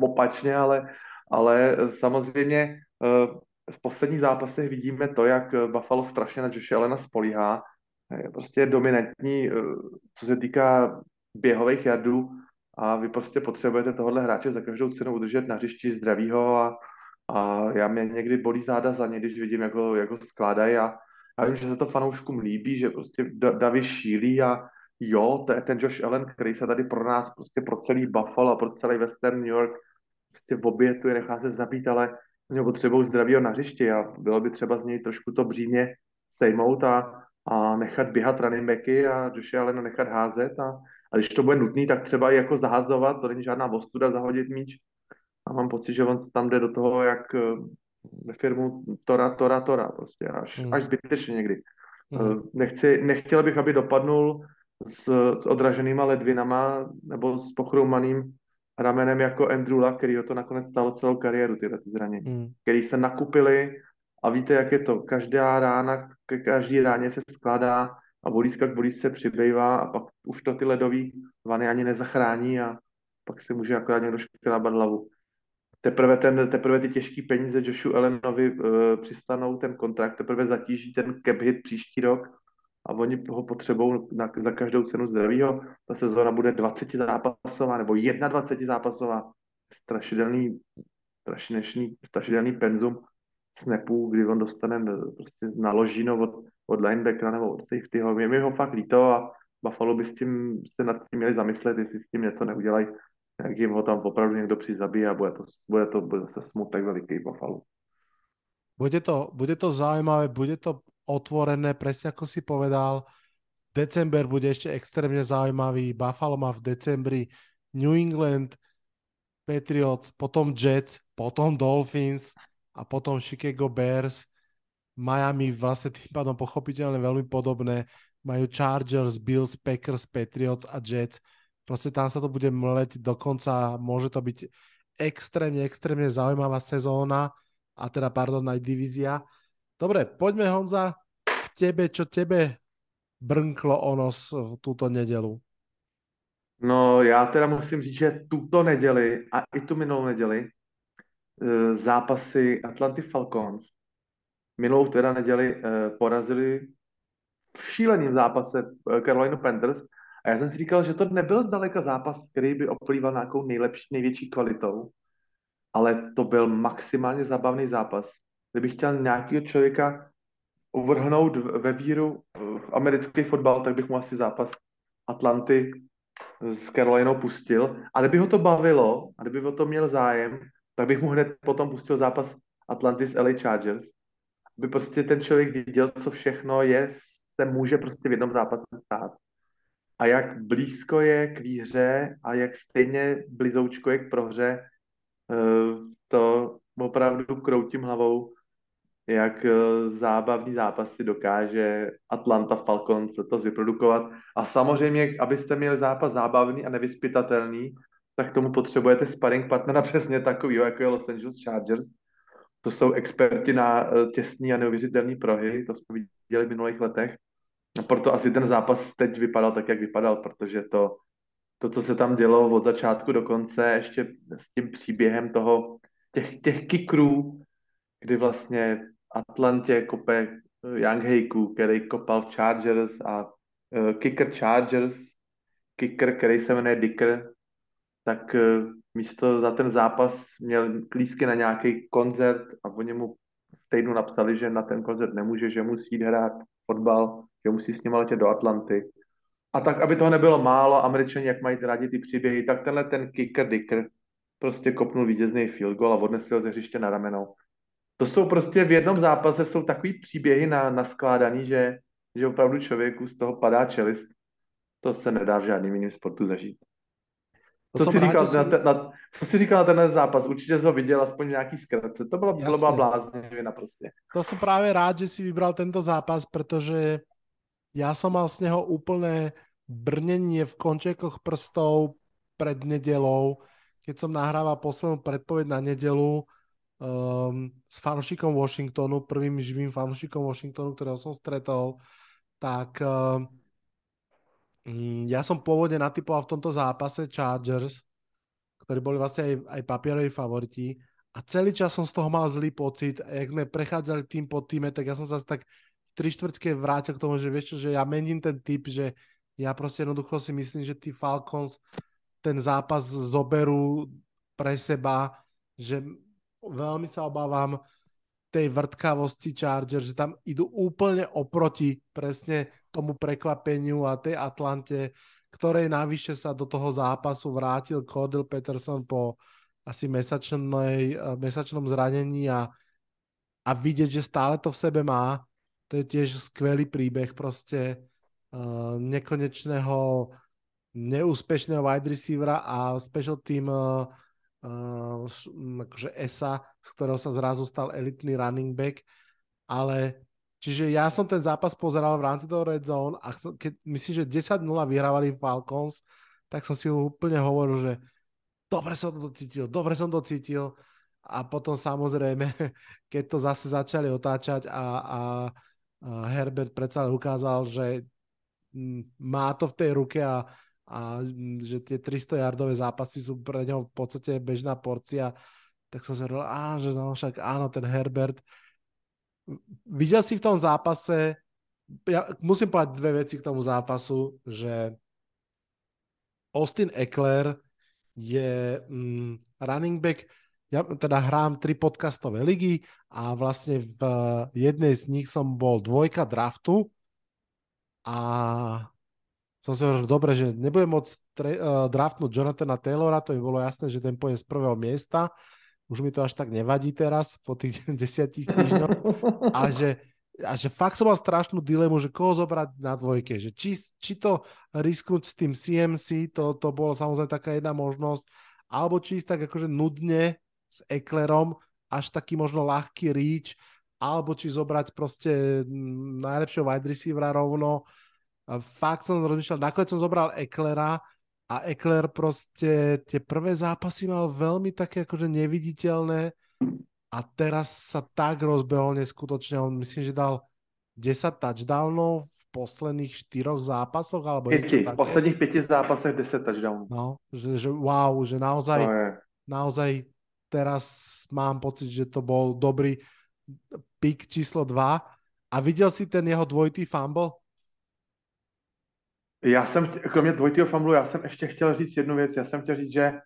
opačně, ale, ale samozřejmě eh, v posledních zápasech vidíme to, jak Buffalo strašně na Josh Allena spolíhá. Je prostě dominantní, eh, co se týká běhových jardů a vy prostě potřebujete tohohle hráče za každou cenu udržet na hřišti zdravýho a, a já mě někdy bolí záda za ně, když vidím, jak ho, jak ho skládají a já vím, že se to fanouškům líbí, že prostě Davy šílí a jo, ten Josh Allen, který se tady pro nás, prostě pro celý Buffalo a pro celý Western New York prostě obětuje, nechá se zabít, ale oni potřebují zdravého na hřišti a bylo by třeba z něj trošku to břímě sejmout a, a nechat běhat running backy a Josh Allen nechat házet a, a když to bude nutný, tak třeba i jako zahazovat, to není žádná ostuda zahodit míč. A mám pocit, že on tam jde do toho, jak firmu Tora, Tora, Tora, prostě až, hmm. až zbytečně někdy. Hmm. Nechci, nechtěl bych, aby dopadnul s, s odraženýma ledvinama nebo s pochroumaným ramenem jako Andrew Luck, který ho to nakonec stalo celou kariéru, tyhle ty zranění, Mm. který se nakupili a víte, jak je to. Každá rána, ke každý ráně se skládá a bolízka k bolízce přibývá a pak už to ty ledový vany ani nezachrání a pak se může akorát někdo škrábat hlavu. Teprve, ten, teprve ty těžké peníze Joshu Allenovi uh, přistanou, ten kontrakt teprve zatíží ten cap hit příští rok a oni ho potřebují na, za každou cenu zdravýho. Ta sezóna bude 20 zápasová nebo 21 zápasová. Strašidelný, strašidelný, strašidelný penzum snapů, kdy on dostane prostě naloží no od, od linebackera nebo od safetyho. Je mi ho fakt líto a Buffalo by s tím se nad tím měli zamyslet, jestli s tím něco neudělají, jak jim ho tam opravdu někdo přizabíjí a bude to, bude to bude zase smutek veliký Buffalo. Bude to, bude to zaujímavé, bude to otvorené, presne ako si povedal. December bude ešte extrémne zaujímavý. Buffalo má v decembri New England, Patriots, potom Jets, potom Dolphins a potom Chicago Bears. Miami vlastne tým pádom pochopiteľne veľmi podobné. Majú Chargers, Bills, Packers, Patriots a Jets. Proste tam sa to bude mleť dokonca, môže to byť extrémne, extrémne zaujímavá sezóna a teda, pardon, aj divízia. Dobre, poďme Honza k tebe, čo tebe brnklo o nos v túto nedelu. No, já teda musím říct, že tuto neděli a i tu minulou neděli eh, zápasy Atlanty Falcons minulou teda neděli eh, porazili v šíleným zápase eh, Carolina Panthers a já jsem si říkal, že to nebyl zdaleka zápas, který by oplýval nějakou nejlepší, největší kvalitou, ale to byl maximálně zabavný zápas. Kdybych chtěl nějakého člověka uvrhnout ve víru v americký fotbal, tak bych mu asi zápas Atlanty s Carolinou pustil. A kdyby ho to bavilo, a kdyby o to měl zájem, tak bych mu hned potom pustil zápas Atlantis LA Chargers. Aby prostě ten člověk viděl, co všechno je, se může prostě v jednom zápase stát. A jak blízko je k výhře a jak stejně blizoučko je k prohře, to opravdu kroutím hlavou, jak zábavný zápasy dokáže Atlanta Falcons to vyprodukovat. A samozřejmě, abyste měli zápas zábavný a nevyspytatelný, tak tomu potřebujete sparring partnera přesně takovýho, jako je Los Angeles Chargers. To jsou experti na těsný a neuvěřitelný prohy, to jsme viděli v minulých letech. A proto asi ten zápas teď vypadal tak, jak vypadal, protože to, to co se tam dělo od začátku do konce, ještě s tím příběhem toho, těch, těch kickrů, kdy vlastně Atlantě kope Young Heiku, který kopal Chargers a uh, kicker Chargers, kicker, který se jmenuje Dicker, tak uh, místo za ten zápas měl klísky na nějaký koncert a oni mu v týdnu napsali, že na ten koncert nemůže, že musí jít hrát fotbal, že musí s ním letět do Atlanty. A tak, aby toho nebylo málo, američani, jak mají rádi ty příběhy, tak tenhle ten kicker Dicker prostě kopnul vítězný field goal a odnesl ho ze hřiště na ramenou to jsou prostě v jednom zápase jsou takový příběhy na, naskládaný, že, že opravdu člověku z toho padá čelist. To se nedá v žádným jiným sportu zažít. To co, si říkal, si... Na, ten, na, co si říkal na ten zápas? Určitě jsi ho viděl aspoň nějaký zkratce. To bylo, bylo byla bláznivina prostě. To som práve rád, že si vybral tento zápas, pretože ja som mal z neho úplné brnenie v končekoch prstov pred nedelou, keď som nahrával poslednú predpoveď na nedelu um, s fanúšikom Washingtonu, prvým živým fanúšikom Washingtonu, ktorého som stretol, tak um, ja som pôvodne natypoval v tomto zápase Chargers, ktorí boli vlastne aj, aj papieroví favoriti a celý čas som z toho mal zlý pocit a jak sme prechádzali tým po týme, tak ja som sa tak tri štvrtke vrátil k tomu, že vieš čo, že ja mením ten typ, že ja proste jednoducho si myslím, že tí Falcons ten zápas zoberú pre seba, že veľmi sa obávam tej vrtkavosti Chargers, že tam idú úplne oproti presne tomu prekvapeniu a tej Atlante, ktorej navyše sa do toho zápasu vrátil Cordell Peterson po asi mesačnej, mesačnom zranení a, a vidieť, že stále to v sebe má. To je tiež skvelý príbeh proste uh, nekonečného neúspešného wide receivera a special team uh, uh, akože ESA, z ktorého sa zrazu stal elitný running back, ale čiže ja som ten zápas pozeral v rámci toho Red Zone a keď myslím, že 10-0 vyhrávali Falcons, tak som si úplne hovoril, že dobre som to cítil, dobre som to cítil. A potom samozrejme, keď to zase začali otáčať a, a Herbert predsa ukázal, že má to v tej ruke a, a že tie 300 yardové zápasy sú pre neho v podstate bežná porcia, tak som si hovoril, že no však áno, ten Herbert. Videl si v tom zápase, ja musím povedať dve veci k tomu zápasu, že Austin Eckler je mm, running back, ja teda hrám tri podcastové ligy a vlastne v jednej z nich som bol dvojka draftu a som si hovoril, dobre, že nebudem môcť tre- uh, draftnúť Jonathana Taylora, to mi bolo jasné, že ten pôjde z prvého miesta. Už mi to až tak nevadí teraz po tých desiatich týždňoch, ale že a že fakt som mal strašnú dilemu, že koho zobrať na dvojke, že či, či to risknúť s tým CMC, to, to bolo samozrejme taká jedna možnosť, alebo či ísť tak akože nudne s Eklerom, až taký možno ľahký reach, alebo či zobrať proste najlepšieho wide receivera rovno. Fakt som rozmýšľal, nakoniec som zobral Eklera a Ekler proste tie prvé zápasy mal veľmi také akože neviditeľné a teraz sa tak rozbehol neskutočne. On myslím, že dal 10 touchdownov v posledných 4 zápasoch, alebo Pěti, v posledních pěti zápasech 10 touchdownov. No, že, že wow, že naozaj, no naozaj teraz mám pocit, že to bol dobrý pik číslo 2. A viděl si ten jeho dvojitý fumble? Já jsem, kromě dvojitého fumble, já jsem ještě chtěl říct jednu věc. Já jsem chtěl říct, že eh,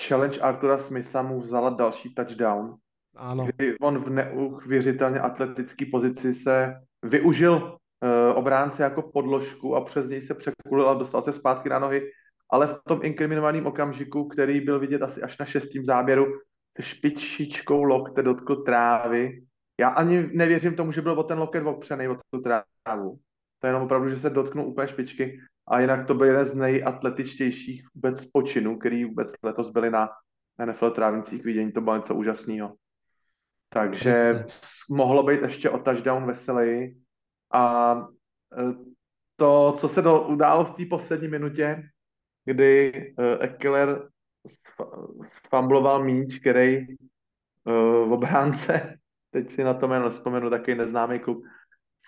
challenge Artura Smitha mu vzala další touchdown ano. kdy on v neuvěřitelně atletické pozici se využil uh, obránce jako podložku a přes něj se překulil a dostal se zpátky na nohy, ale v tom inkriminovaném okamžiku, který byl vidět asi až na šestým záběru, špičičkou lokte dotkl trávy. Já ani nevěřím tomu, že byl o ten loket opřený, o tu trávu. To je jenom opravdu, že se dotknul úplně špičky a jinak to byl jeden z nejatletičtějších vůbec počinů, který vůbec letos byly na NFL trávnicích vidění, to bylo něco úžasného. Takže Jasne. mohlo být ještě o touchdown veselý. A e, to, co se do, událo v té poslední minutě, kdy uh, Eckler sfambloval míč, který uh, v obránce, teď si na to jméno vzpomenu, taky neznámý klub,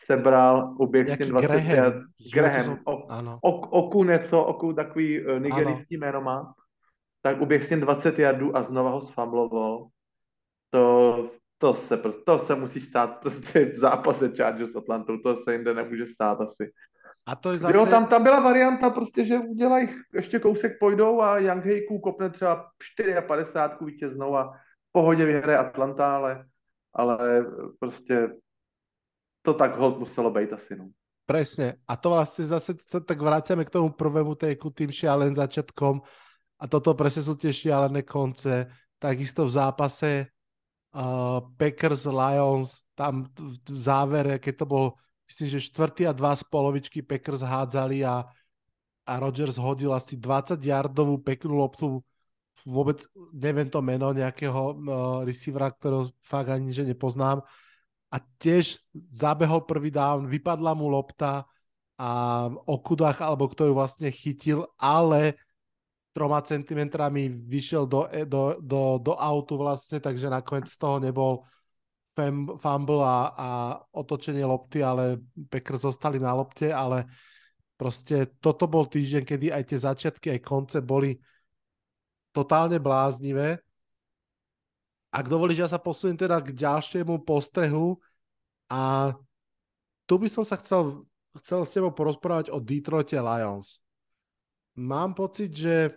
sebral, tím 20 Graham. Oku něco, oku takový uh, nigerijský jméno má, tak uběh s tím 20 jardů a znova ho sfambloval. To to se, to se musí stát prostě v zápase Chargers s Atlantou, to se jinde nemůže stát asi. A to je zase... Jo, tam, tam byla varianta prostě, že udělají ještě kousek pojdou a Young Heiku kopne třeba 54 vítěznou a v pohodě vyhraje Atlanta, ale, ale prostě to tak hold muselo být asi, no. Presne. A to vlastne zase sa tak vraciame k tomu prvému tejku tým šialeným začiatkom a toto presne sú tie šialené konce. Takisto v zápase uh, Packers, Lions, tam v závere, keď to bol, myslím, že štvrtý a dva z polovičky Packers hádzali a, a Rodgers hodil asi 20 yardovú peknú loptu vôbec neviem to meno nejakého uh, receivera, ktorého fakt ani že nepoznám. A tiež zabehol prvý down, vypadla mu lopta a Okudach, alebo kto ju vlastne chytil, ale troma centimetrami vyšiel do, e, do, do, do autu vlastne, takže nakoniec z toho nebol fumble a, a otočenie lopty, ale Packers zostali na lopte, ale proste toto bol týždeň, kedy aj tie začiatky, aj konce boli totálne bláznivé. Ak dovolíš, ja sa posuniem teda k ďalšiemu postrehu a tu by som sa chcel, chcel s tebou porozprávať o Detroite Lions. Mám pocit, že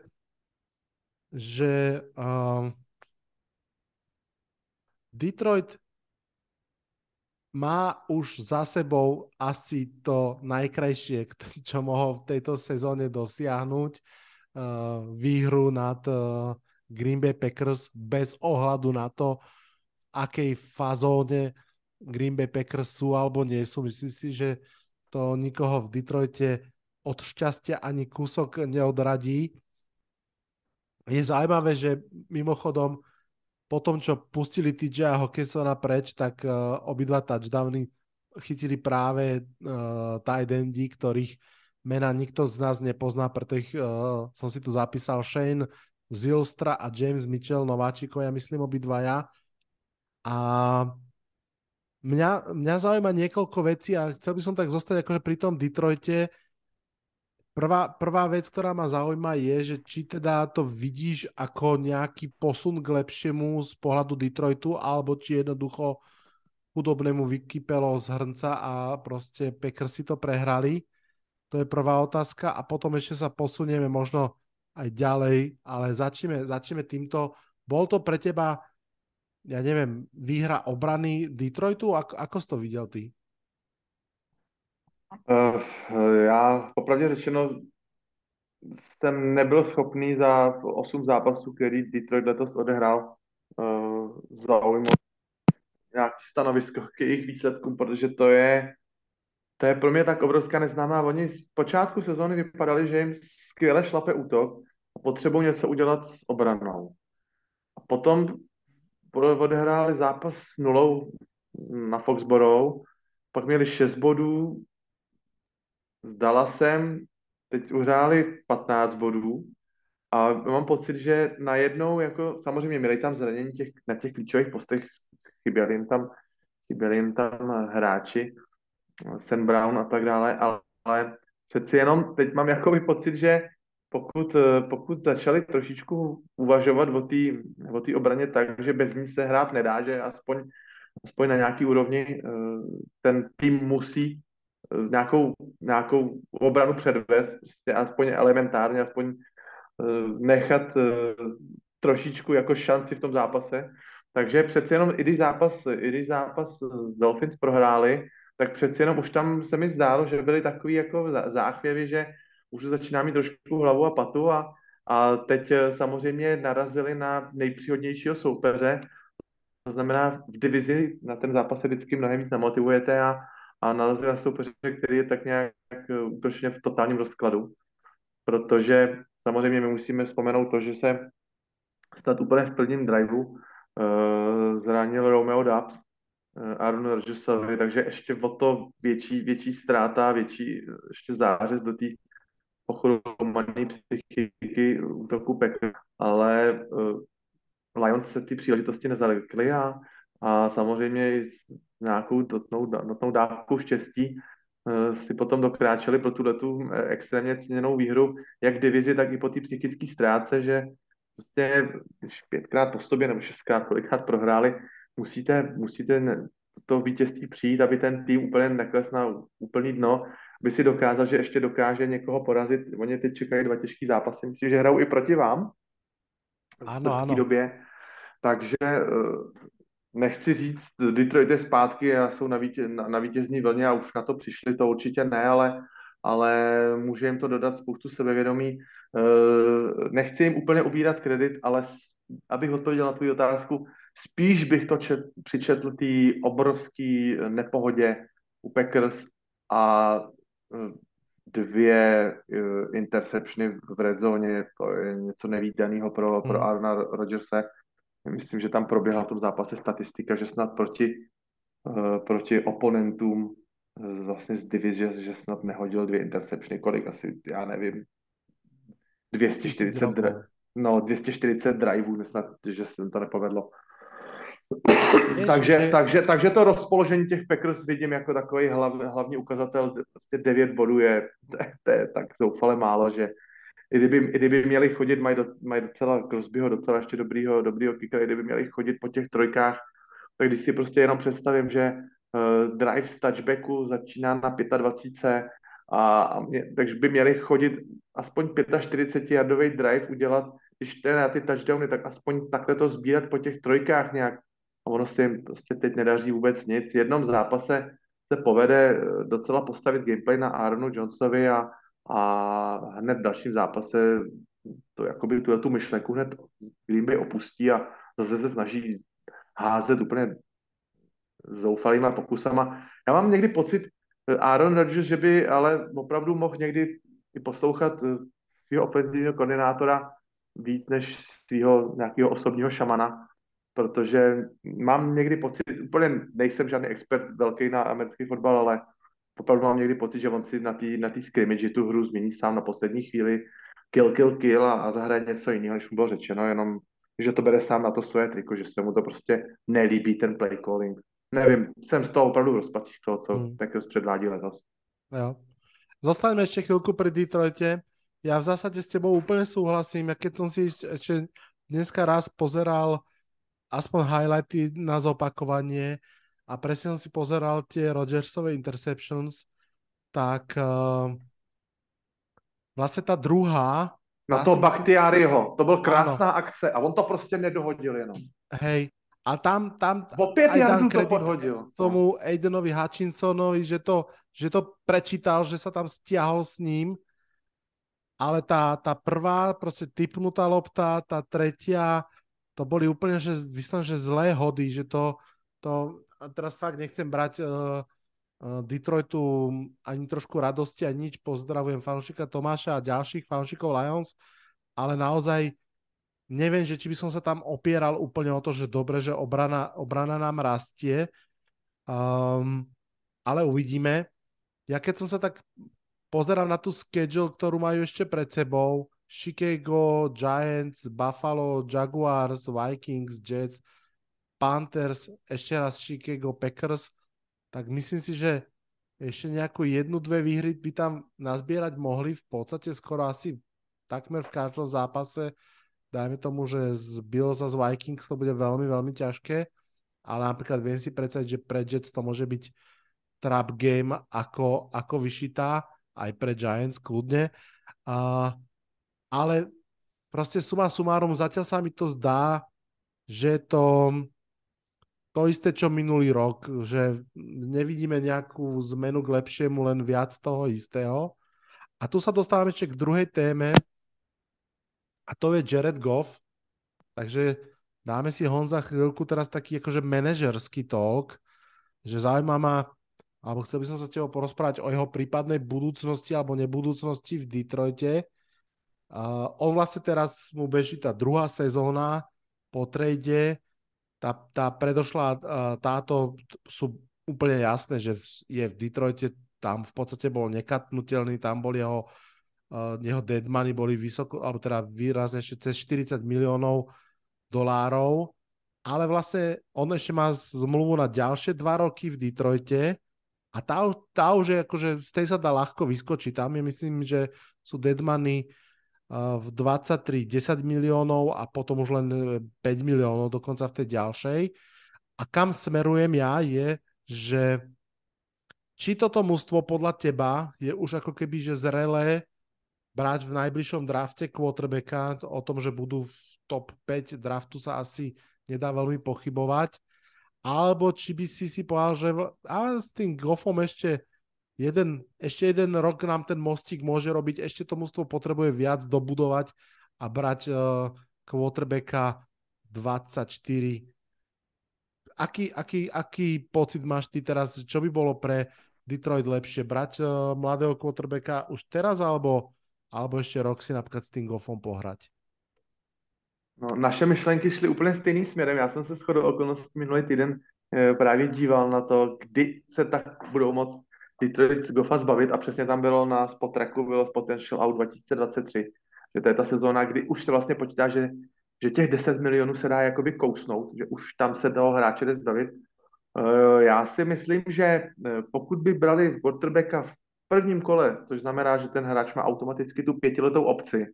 že uh, Detroit má už za sebou asi to najkrajšie, čo mohol v tejto sezóne dosiahnuť. Uh, výhru nad uh, Green Bay Packers bez ohľadu na to, v akej fazóne Green Bay Packers sú alebo nie sú. Myslím si, že to nikoho v Detroite od šťastia ani kúsok neodradí je zaujímavé, že mimochodom po tom, čo pustili TJ a Hawkinsona preč, tak uh, obidva touchdowny chytili práve uh, tight endi, ktorých mena nikto z nás nepozná, preto ich, uh, som si tu zapísal Shane Zilstra a James Mitchell, nováčikov, ja myslím obidvaja. A mňa, mňa zaujíma niekoľko vecí a chcel by som tak zostať akože pri tom Detroite. Prvá, prvá vec, ktorá ma zaujíma je, že či teda to vidíš ako nejaký posun k lepšiemu z pohľadu Detroitu, alebo či jednoducho chudobnému vykypelo z hrnca a proste Packers si to prehrali. To je prvá otázka a potom ešte sa posunieme možno aj ďalej, ale začneme, začneme týmto. Bol to pre teba, ja neviem, výhra obrany Detroitu? Ako, ako si to videl ty? Uh, já popravdě řečeno jsem nebyl schopný za 8 zápasů, který Detroit letos odehrál, uh, zaujmout nějaký stanovisko k jejich výsledkům, protože to je, to je pro mě tak obrovská neznámá. Oni z počátku sezóny vypadali, že jim skvěle šlape útok a potřebují něco udělat s obranou. A potom odehráli zápas s nulou na Foxborough, pak měli 6 bodů s Dallasem, teď uhráli 15 bodů a mám pocit, že najednou, jako samozřejmě měli tam zranění těch, na těch klíčových postech, chyběli jim tam, chyběli jim tam hráči, Sam Brown a tak dále, ale, ale přeci jenom teď mám jakoby pocit, že pokud, pokud začali trošičku uvažovat o té obraně tak, že bez ní se hrát nedá, že aspoň, aspoň na nějaký úrovni eh, ten tým musí eh, nějakou, nějakou obranu předvést, prostě aspoň elementárně, aspoň eh, nechat trošičku jako šanci v tom zápase, takže přeci jenom, i když zápas, i když zápas s Dolphins prohráli, tak přeci jenom už tam se mi zdálo, že byly takový jako záchvěvy, že už začíná mít trošku hlavu a patu a, a teď eh, samozřejmě narazili na nejpříhodnějšího soupeře, to znamená v divizi na ten zápas se vždycky mnohem víc namotivujete a, a narazili na soupeře, který je tak nějak úplně v totálním rozkladu, protože samozřejmě my musíme vzpomenout to, že se stát úplně v plním driveu Eh, zranil Romeo Dubs, eh, Aaron Rodgersovi, takže ještě o to větší, větší ztráta, větší ještě zářez do té pochromané psychiky útoku Packers, ale uh, Lions se ty příležitosti nezalekli a, a samozřejmě nějakou dotnou, dotnou dávkou štěstí uh, si potom dokráčeli pro tu letu extrémně ceněnou výhru, jak divizi, tak i po té psychické ztráce, že prostě, když pětkrát po sobě nebo šestkrát, kolikrát prohráli, musíte, musíte to vítězství přijít, aby ten tým úplně nekles na úplný dno, aby si dokázal, že ještě dokáže někoho porazit. Oni teď čekají dva těžký zápasy, myslím, že hrajou i proti vám ano, v ano. době. Takže eh, nechci říct, Detroit je zpátky a jsou na, vítě, na, na vítězní vlně a už na to přišli, to určitě ne, ale ale může jim to dodat spoustu sebevědomí. Eh, nechci jim úplně ubírat kredit, ale abych odpověděl na tvou otázku, spíš bych to čet, přičetl té obrovské nepohodě u Packers a eh, dvě uh, interceptiony v red zone, to je něco nevýdaného pro, pro hmm. Arna Rodgerse. Myslím, že tam proběhla v tom zápase statistika, že snad proti, uh, proti oponentům vlastně z divize, že snad nehodil dvě interceptiony, kolik asi, já nevím, 240, dra- no, 240 driveů, snad, že se to nepovedlo. takže, že... takže, takže to rozpoložení těch Packers vidím jako takový hlav, hlavní ukazatel, prostě 9 bodů je, to, to je tak zoufale málo, že i kdyby, i kdyby měli chodit, mají, do, mají docela Crosbyho docela ještě dobrýho, dobrýho kickera, i kdyby měli chodit po těch trojkách, tak když si prostě jenom představím, že uh, drive z touchbacku začíná na 25 a, a mě, takže by měli chodit aspoň 45 yardový drive udělat, když je na ty touchdowny, tak aspoň takhle to sbírat po těch trojkách nějak. A ono se jim prostě teď nedaří vůbec nic. V jednom zápase se povede eh, docela postavit gameplay na Aaronu Johnsovi a, a hned v dalším zápase to jakoby tu, tu myšlenku hned Green Bay opustí a zase se snaží házet úplně zoufalýma pokusama. Já mám někdy pocit, eh, Aaron Rodgers, že by ale opravdu mohl někdy i poslouchat eh, svého ofenzivního koordinátora víc než svého nějakého osobního šamana, protože mám někdy pocit, úplně nejsem žádný expert velký na americký fotbal, ale opravdu mám někdy pocit, že on si na té na tý scrimmage tu hru změní sám na poslední chvíli kill, kill, kill a, a zahraje něco jiného, než mu bylo řečeno, jenom že to bere sám na to svoje triko, že se mu to prostě nelíbí ten play calling. Nevím, jsem z toho opravdu rozpacích toho, co hmm. Packers předvádí letos. Jo. Zostaňme ešte chvíľku pri Detroite. Ja v zásade s tebou úplne súhlasím. Ja keď som si ešte dneska raz pozeral aspoň highlighty na zopakovanie a presne som si pozeral tie Rodgersové interceptions, tak uh, vlastne tá druhá... Na to Bakhtiariho, to byl krásná ano. akce a on to prostě nedohodil jenom. Hej, a tam, tam Opět aj dám to podhodil. tomu Aidenovi Hutchinsonovi, že to, že to prečítal, že sa tam stiahol s ním, ale tá, tá prvá, proste typnutá lopta, tá tretia, to boli úplne, že vyslovene, že zlé hody, že to, to a teraz fakt nechcem brať uh, Detroitu ani trošku radosti a nič. Pozdravujem fanúšika Tomáša a ďalších fanúšikov Lions, ale naozaj neviem, že či by som sa tam opieral úplne o to, že dobre, že obrana, obrana nám rastie, um, ale uvidíme. Ja keď som sa tak pozerám na tú schedule, ktorú majú ešte pred sebou, Chicago, Giants, Buffalo, Jaguars, Vikings, Jets, Panthers, ešte raz Chicago, Packers – tak myslím si, že ešte nejakú jednu, dve výhry by tam nazbierať mohli v podstate skoro asi takmer v každom zápase. Dajme tomu, že z Bills a z Vikings to bude veľmi, veľmi ťažké, ale napríklad viem si predstaviť, že pre Jets to môže byť trap game ako, ako vyšitá, aj pre Giants kľudne. Uh, ale proste suma sumárom, zatiaľ sa mi to zdá, že to to isté, čo minulý rok, že nevidíme nejakú zmenu k lepšiemu, len viac toho istého. A tu sa dostávame ešte k druhej téme a to je Jared Goff. Takže dáme si Honza chvíľku teraz taký akože manažerský talk, že zaujíma ma, alebo chcel by som sa s tebou porozprávať o jeho prípadnej budúcnosti alebo nebudúcnosti v Detroite. Uh, on vlastne teraz mu beží tá druhá sezóna po trade, tá, tá predošla, táto sú úplne jasné, že je v Detroite, tam v podstate bol nekatnutelný, tam bol jeho, jeho dead money boli vysoko, alebo teda výrazne ešte cez 40 miliónov dolárov, ale vlastne on ešte má zmluvu na ďalšie dva roky v Detroite a tá, tá už je akože, z tej sa dá ľahko vyskočiť. Tam je myslím, že sú dead money v 23 10 miliónov a potom už len 5 e, miliónov dokonca v tej ďalšej. A kam smerujem ja je, že či toto mužstvo podľa teba je už ako keby že zrelé brať v najbližšom drafte quarterbacka, o tom, že budú v top 5 draftu sa asi nedá veľmi pochybovať, alebo či by si si povedal, že a s tým Goffom ešte jeden, ešte jeden rok nám ten mostík môže robiť, ešte to mústvo potrebuje viac dobudovať a brať uh, quarterbacka 24. Aký, aký, aký pocit máš ty teraz, čo by bolo pre Detroit lepšie? Brať uh, mladého quarterbacka už teraz alebo, alebo ešte rok si napríklad s tým Goffom pohrať? No, naše myšlenky šly úplně stejným směrem. Já jsem se shodou okolností minulý týden e, právě díval na to, kdy se tak budou moct Detroit Goffa zbavit a přesně tam bylo na spot tracku bylo Potential Out 2023, že to je ta sezóna, kdy už se vlastně počítá, že, že těch 10 milionů se dá jakoby kousnout, že už tam se toho hráče jde zbavit. Uh, já si myslím, že eh, pokud by brali quarterbacka v prvním kole, což znamená, že ten hráč má automaticky tu pětiletou opci,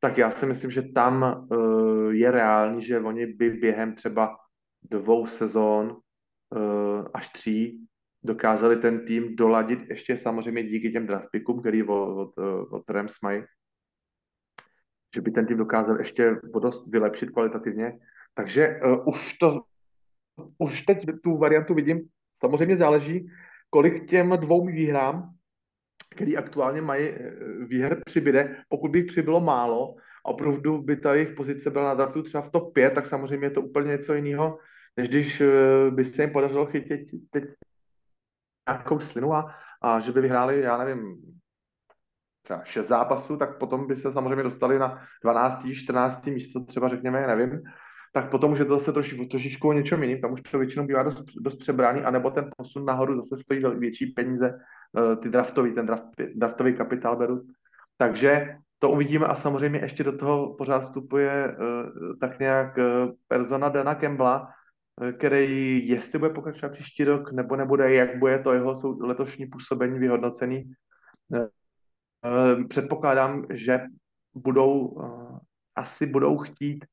tak já si myslím, že tam uh, je reálný, že oni by během třeba dvou sezón až tří dokázali ten tým doladit ještě samozřejmě díky těm draftpickům, který od, od, od Rams mají, že by ten tým dokázal ještě dost vylepšit kvalitativně. Takže uh, už to, už teď tu variantu vidím, samozřejmě záleží, kolik těm dvou výhrám, který aktuálně mají eh, výher přibyde, pokud by jich přibylo málo a opravdu by ta jejich pozice byla na draftu třeba v top 5, tak samozřejmě je to úplně něco jiného, než když eh, by se jim podařilo chytit teď nějakou slinu a, a že by vyhráli, já nevím, třeba šest zápasů, tak potom by se samozřejmě dostali na 12. 14. místo, třeba řekněme, nevím, tak potom už je to zase troši, trošičku o něčem jiným, tam už to většinou bývá dost, dost přebrání, anebo ten posun nahoru zase stojí větší peníze, eh, ty draftový, ten draft, draftový kapitál beru. Takže to uvidíme a samozřejmě ještě do toho pořád vstupuje tak nějak persona Dana Kembla, který jestli bude pokračovat příští rok, nebo nebude, jak bude to jeho letošní působení vyhodnocený. Předpokládám, že budou, asi budou chtít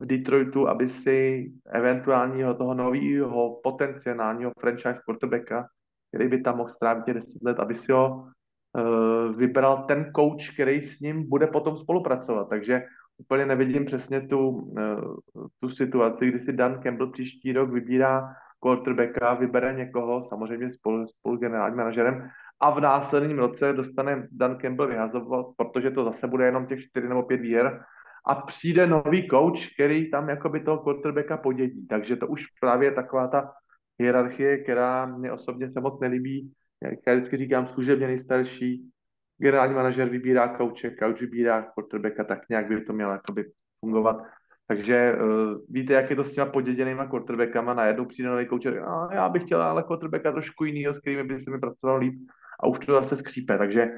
v Detroitu, aby si eventuálního toho nového potenciálního franchise quarterbacka, který by tam mohl strávit 10 let, aby si ho vybral ten coach, který s ním bude potom spolupracovat. Takže úplně nevidím přesně tu, uh, tu situaci, kdy si Dan Campbell příští rok vybírá quarterbacka, vybere někoho, samozřejmě spolu, spolu generálním manažerem, a v následním roce dostane Dan Campbell vyhazovat, protože to zase bude jenom těch 4 nebo 5 výher a přijde nový coach, který tam jakoby toho quarterbacka podědí. Takže to už právě taková ta hierarchie, která mě osobně se moc nelíbí. Jak já vždycky říkám, služebně nejstarší, generální manažer vybírá kouče, coach vybírá quarterbacka, tak nějak by to mělo jakoby fungovat. Takže uh, víte, jak je to s těma poděděnýma quarterbackama, najednou přijde nový kouč a já bych chtěl ale quarterbacka trošku jinýho, s kterými by se mi pracovalo líp a už to zase skřípe. Takže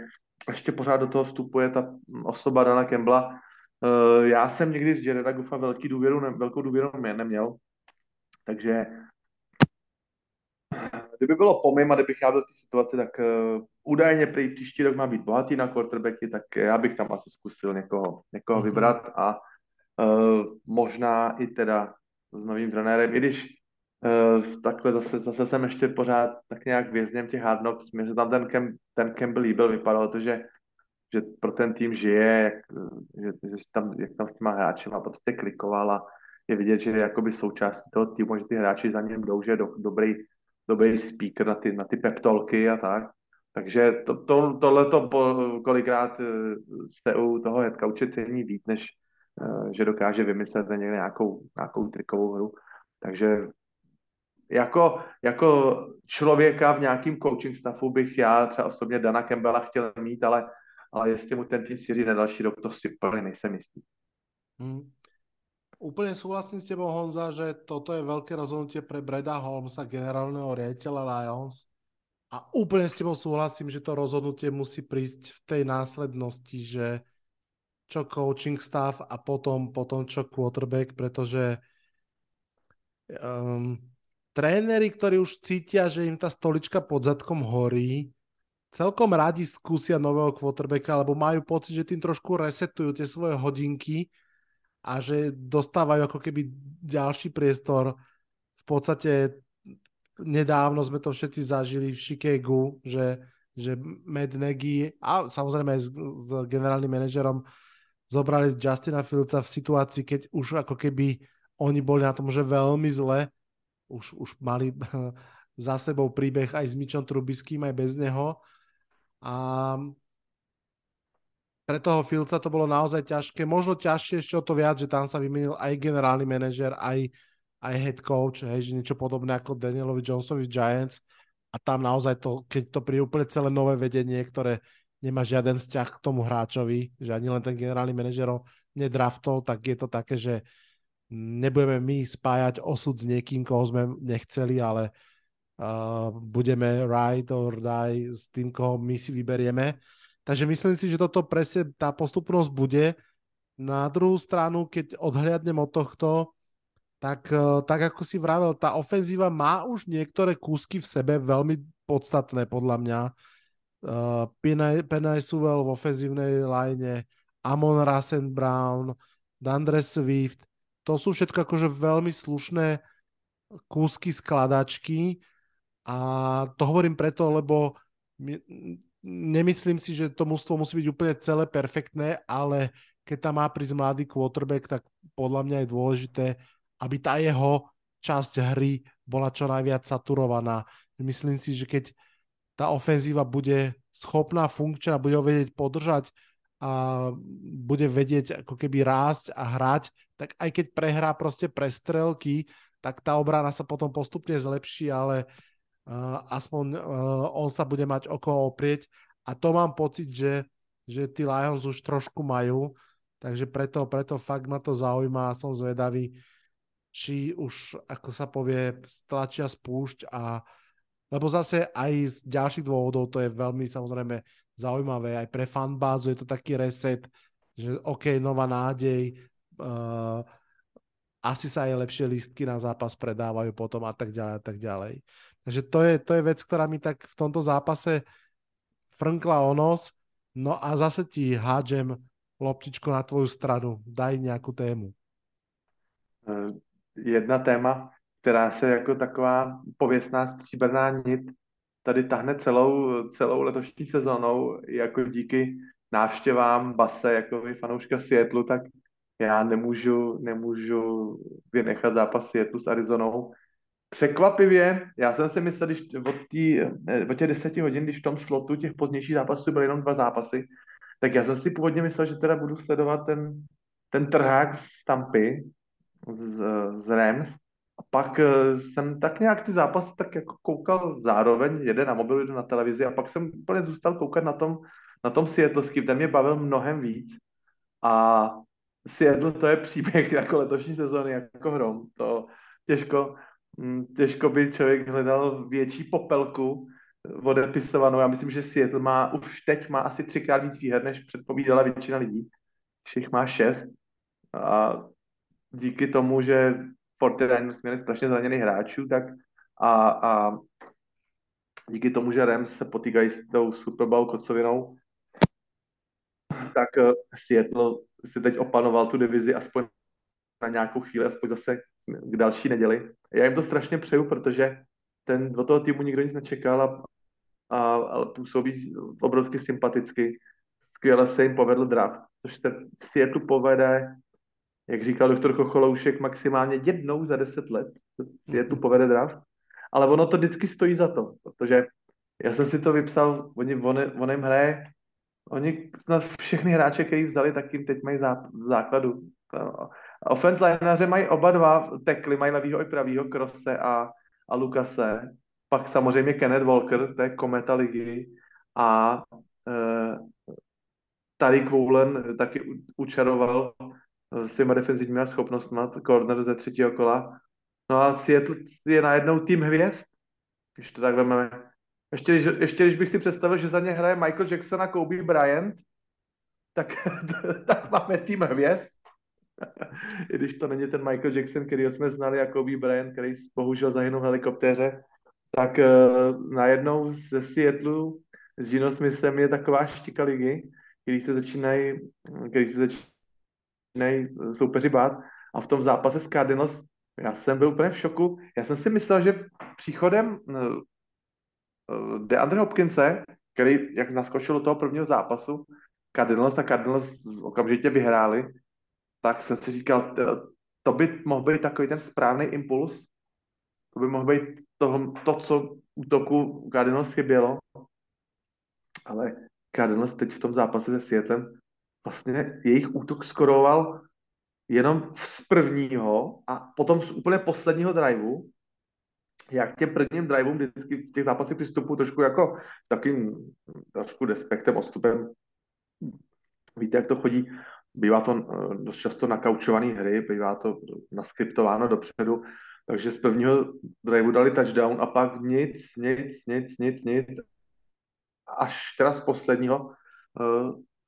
ještě pořád do toho vstupuje ta osoba Dana Kembla, Uh, já jsem někdy z Jareda Guffa velký důvěru, ne, velkou důvěru neměl, takže kdyby bylo po mým a kdybych já byl v té situaci, tak uh, údajně prý příští rok má být bohatý na quarterbacky, tak já bych tam asi zkusil někoho, někoho mm-hmm. vybrat a uh, možná i teda s novým trenérem, i když uh, takhle zase, zase jsem ještě pořád tak nějak vězněm těch hard knocks, mě se tam ten, Cam, ten Campbell líbil, vypadalo to, že že pro ten tým žije, jak, že, že tam, jak tam s těma hráči má prostě klikoval a je vidět, že je jakoby součástí toho týmu, že ty hráči za ním jdou, že je do, dobrý, dobrý speaker na ty, na ty peptolky a tak. Takže to, to, tohle to kolikrát eh, se u toho headcoache cení víc, než eh, že dokáže vymyslet někde nějakou, nějakou trikovou hru. Takže jako, jako člověka v nějakým coaching staffu bych já třeba osobně Dana Campbella chtěl mít, ale ale jestli mu ten tým svěří na další rok, to si úplně nejsem jistý. Hmm. Úplne súhlasím s tebou, Honza, že toto je veľké rozhodnutie pre Breda Holmesa, generálneho riaditeľa Lions. A úplne s tebou súhlasím, že to rozhodnutie musí prísť v tej následnosti, že čo coaching staff a potom, potom čo quarterback, pretože um, tréneri, ktorí už cítia, že im tá stolička pod zadkom horí, celkom radi skúsia nového quarterbacka, lebo majú pocit, že tým trošku resetujú tie svoje hodinky a že dostávajú ako keby ďalší priestor. V podstate nedávno sme to všetci zažili v Chicagu, že, že Matt Nagy a samozrejme aj s, s generálnym manažerom zobrali Justina Fieldsa v situácii, keď už ako keby oni boli na tom, že veľmi zle, už, už mali za sebou príbeh aj s Mičom Trubiským, aj bez neho a pre toho Filca to bolo naozaj ťažké. Možno ťažšie ešte o to viac, že tam sa vymenil aj generálny manažer, aj, aj head coach, hej, že niečo podobné ako Danielovi Jonesovi Giants. A tam naozaj to, keď to príde úplne celé nové vedenie, ktoré nemá žiaden vzťah k tomu hráčovi, že ani len ten generálny manažer ho nedraftol, tak je to také, že nebudeme my spájať osud s niekým, koho sme nechceli, ale uh, budeme ride or die s tým, koho my si vyberieme. Takže myslím si, že toto presne tá postupnosť bude. Na druhú stranu, keď odhliadnem od tohto, tak, uh, tak ako si vravel, tá ofenzíva má už niektoré kúsky v sebe veľmi podstatné podľa mňa. Uh, Penay Sewell v ofenzívnej line, Amon Rasen Brown, Dandre Swift, to sú všetko akože veľmi slušné kúsky skladačky, a to hovorím preto, lebo nemyslím si, že to mústvo musí byť úplne celé perfektné, ale keď tam má prísť mladý quarterback, tak podľa mňa je dôležité, aby tá jeho časť hry bola čo najviac saturovaná. Myslím si, že keď tá ofenzíva bude schopná, funkčná, bude ho vedieť podržať a bude vedieť ako keby rásť a hrať, tak aj keď prehrá proste prestrelky, tak tá obrana sa potom postupne zlepší, ale aspoň on sa bude mať o oprieť. A to mám pocit, že, že tí Lions už trošku majú, takže preto, preto fakt ma to zaujíma a som zvedavý, či už, ako sa povie, stlačia spúšť a lebo zase aj z ďalších dôvodov to je veľmi samozrejme zaujímavé, aj pre fanbázu je to taký reset, že OK, nová nádej, uh, asi sa aj lepšie lístky na zápas predávajú potom a tak ďalej a tak ďalej. Takže to je, to je vec, ktorá mi tak v tomto zápase frnkla o nos, no a zase ti hádžem loptičku na tvoju stranu. Daj nějakou tému. Eh, jedna téma, která se jako taková pověstná stříbrná nit tady tahne celou, celou letošní sezónou, jako díky návštěvám Base, jako fanouška Seattleu, tak já nemůžu, nemůžu vynechat zápas Seattleu s Arizonou. Překvapivě, já jsem si myslel, když od, tý, eh, od těch deseti hodin, když v tom slotu těch pozdějších zápasů byly jenom dva zápasy, tak já jsem si původně myslel, že teda budu sledovat ten, ten trhák z Tampy, z, z Rams, a pak eh, jsem tak nějak ty zápasy tak jako koukal zároveň, jeden na mobilu, jeden na televizi a pak jsem úplně zůstal koukat na tom, na tom Seattleským, ten mě bavil mnohem víc. A Seattle to je příběh jako letošní sezóny, jako hrom, to těžko, těžko by člověk hledal větší popelku odepisovanou. Já myslím, že Seattle má už teď má asi třikrát víc výher, než předpovídala většina lidí. Všech má šest. A díky tomu, že 49ers měli strašně zraněných hráčů, tak a, a díky tomu, že Rams se potýkají s tou Super Bowl kocovinou, tak eh, Seattle si teď opanoval tu divizi aspoň na nějakou chvíli, aspoň zase k další neděli. Já jim to strašně přeju, protože ten, do toho týmu nikdo nic nečekal a, a, a působí obrovsky sympaticky. Skvěle se jim povedl draft, což se v Seattle povede jak říkal doktor Kocholoušek, maximálně jednou za deset let je tu povede draft. Ale ono to vždycky stojí za to, protože já jsem si to vypsal, oni, on, on jim hraje, oni snad všechny hráče, který vzali, tak jim teď mají zá, základu. Offense lineaře mají oba dva tekly, mají levýho i pravýho, Krosse a, a Lukase. Pak samozřejmě Kenneth Walker, to je kometa ligy. A e, Tarik Woolen taky učaroval s těma defenzivníma schopnostmi, corner ze třetího kola. No a Seattle je najednou tým hvězd, když to tak vezmeme. Ještě, ještě když bych si představil, že za ně hraje Michael Jackson a Kobe Bryant, tak, tak máme tým hvězd. I když to není ten Michael Jackson, který jsme znali, a Kobe Bryant, který bohužel zahynul v helikoptéře, tak uh, najednou ze Seattle s Gino Smithem je taková štika ligy, který se začínají, který se začínají eh, soupeři bát. A v tom zápase s Cardinals já jsem byl úplně v šoku. Já jsem si myslel, že příchodem eh, DeAndre Hopkinse, který jak naskočil do toho prvního zápasu, Cardinals a Cardinals okamžitě vyhráli, tak jsem si říkal, to by mohl být takový ten správný impuls, to by mohl být to, to co útoku Cardinals chybělo, ale Cardinals teď v tom zápase se Seattlem vlastně jejich útok skoroval jenom z prvního a potom z úplně posledního driveu, jak těm prvním driveům vždycky v těch zápasech přistupují trošku jako takým trošku despektem, odstupem. Víte, jak to chodí? Bývá to eh, dost často nakaučovaný hry, bývá to naskriptováno dopředu, takže z prvního driveu dali touchdown a pak nic, nic, nic, nic, nic. Až teda z posledního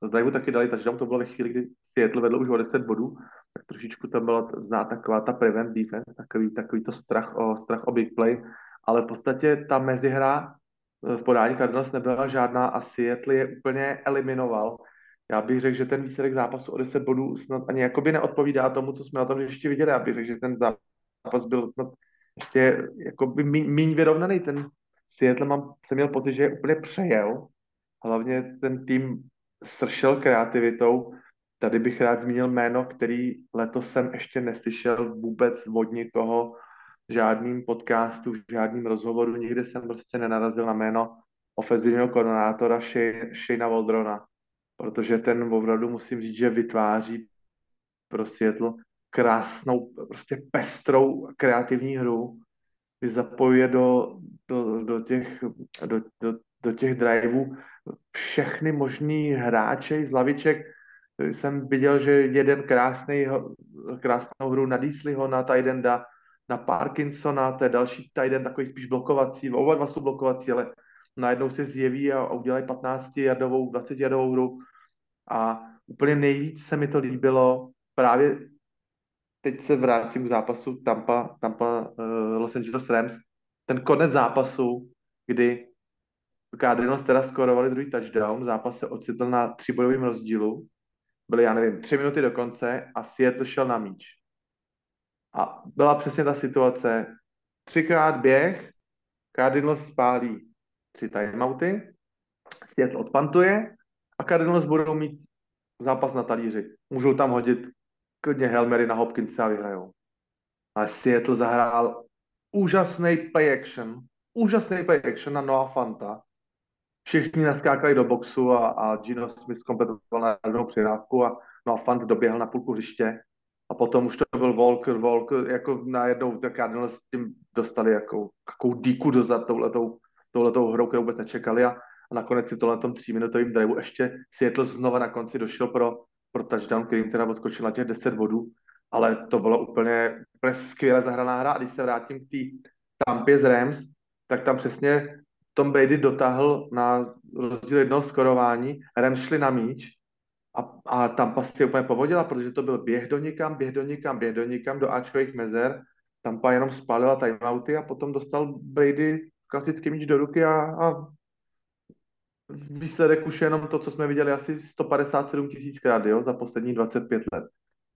z driveu taky dali touchdown, to bylo ve chvíli, kdy Seattle vedl už o 10 bodů, tak trošičku tam byla znát taková ta prevent defense, takový, takový to strach o, strach o big play, ale v podstatě ta mezihra eh, v podání Cardinals nebyla žádná a Seattle je úplně eliminoval. Já bych řekl, že ten výsledek zápasu o 10 bodů snad ani jakoby neodpovídá tomu, co jsme na tom ještě viděli. Já bych řekl, že ten zápas byl snad ještě jakoby míň vyrovnaný. Ten Seattle mám, jsem měl pocit, že je úplně přejel. Hlavně ten tým sršel kreativitou. Tady bych rád zmínil jméno, který letos jsem ještě neslyšel vůbec od nikoho v žádným podcastu, žádným rozhovoru, nikdy jsem prostě nenarazil na jméno ofenzivního koordinátora Shayna Waldrona, protože ten opravdu musím říct, že vytváří pro Seattle krásnou, prostě pestrou kreativní hru, kdy zapojuje do, do, do, těch, do, do, do těch driveů všechny možný hráče z laviček. Jsem viděl, že jeden krásný, krásnou hru na Diesleyho, na Tidenda, na Parkinsona, to je další Tiden, takový spíš blokovací, oba dva jsou blokovací, ale najednou se zjeví a, udělají 15 jardovou, 20 jardovou hru a úplně nejvíc se mi to líbilo právě teď se vrátím k zápasu Tampa, Tampa uh, Los Angeles Rams, ten konec zápasu, kdy Cardinals teda skorovali druhý touchdown, zápas se ocitl na tříbojovém rozdílu, byly, já nevím, tři minuty do konce a Seattle šel na míč. A byla přesně ta situace, třikrát běh, Cardinals spálí tři timeouty, Seattle odpantuje a Cardinals budou mít zápas na talíři. Můžou tam hodit klidně Helmery na Hopkinse a vyhrajou. Ale Seattle zahrál úžasný play action, úžasný play action na Noah Fanta. Všichni naskákali do boxu a, a Gino Smith kompletoval na jednou přihrávku a Noah Fant doběhl na půlku hřiště a potom už to byl Walker, Walker, jako najednou tak Cardinals s tím dostali jako, jakou díku dozad touhletou, touhletou hrou, kterou vůbec nečekali a, a nakonec si tohle tom tříminutovým driveu ještě Seattle znova na konci došel pro, pro touchdown, kterým teda odskočil na těch 10 bodů, ale to bylo úplně, úplně skvěle zahraná hra. A když se vrátím k té Tampě z Rams, tak tam přesně Tom Brady dotáhl na rozdíl jednoho skorování, Rams šli na míč a, a Tampa si úplně povodila, protože to byl běh do nikam, běh do nikam, běh do nikam, do Ačkových mezer. Tampa jenom spálila timeouty a potom dostal Brady klasický míč do ruky a, a výsledek už je jenom to, co jsme viděli asi 157 tisíckrát jo, za poslední 25 let.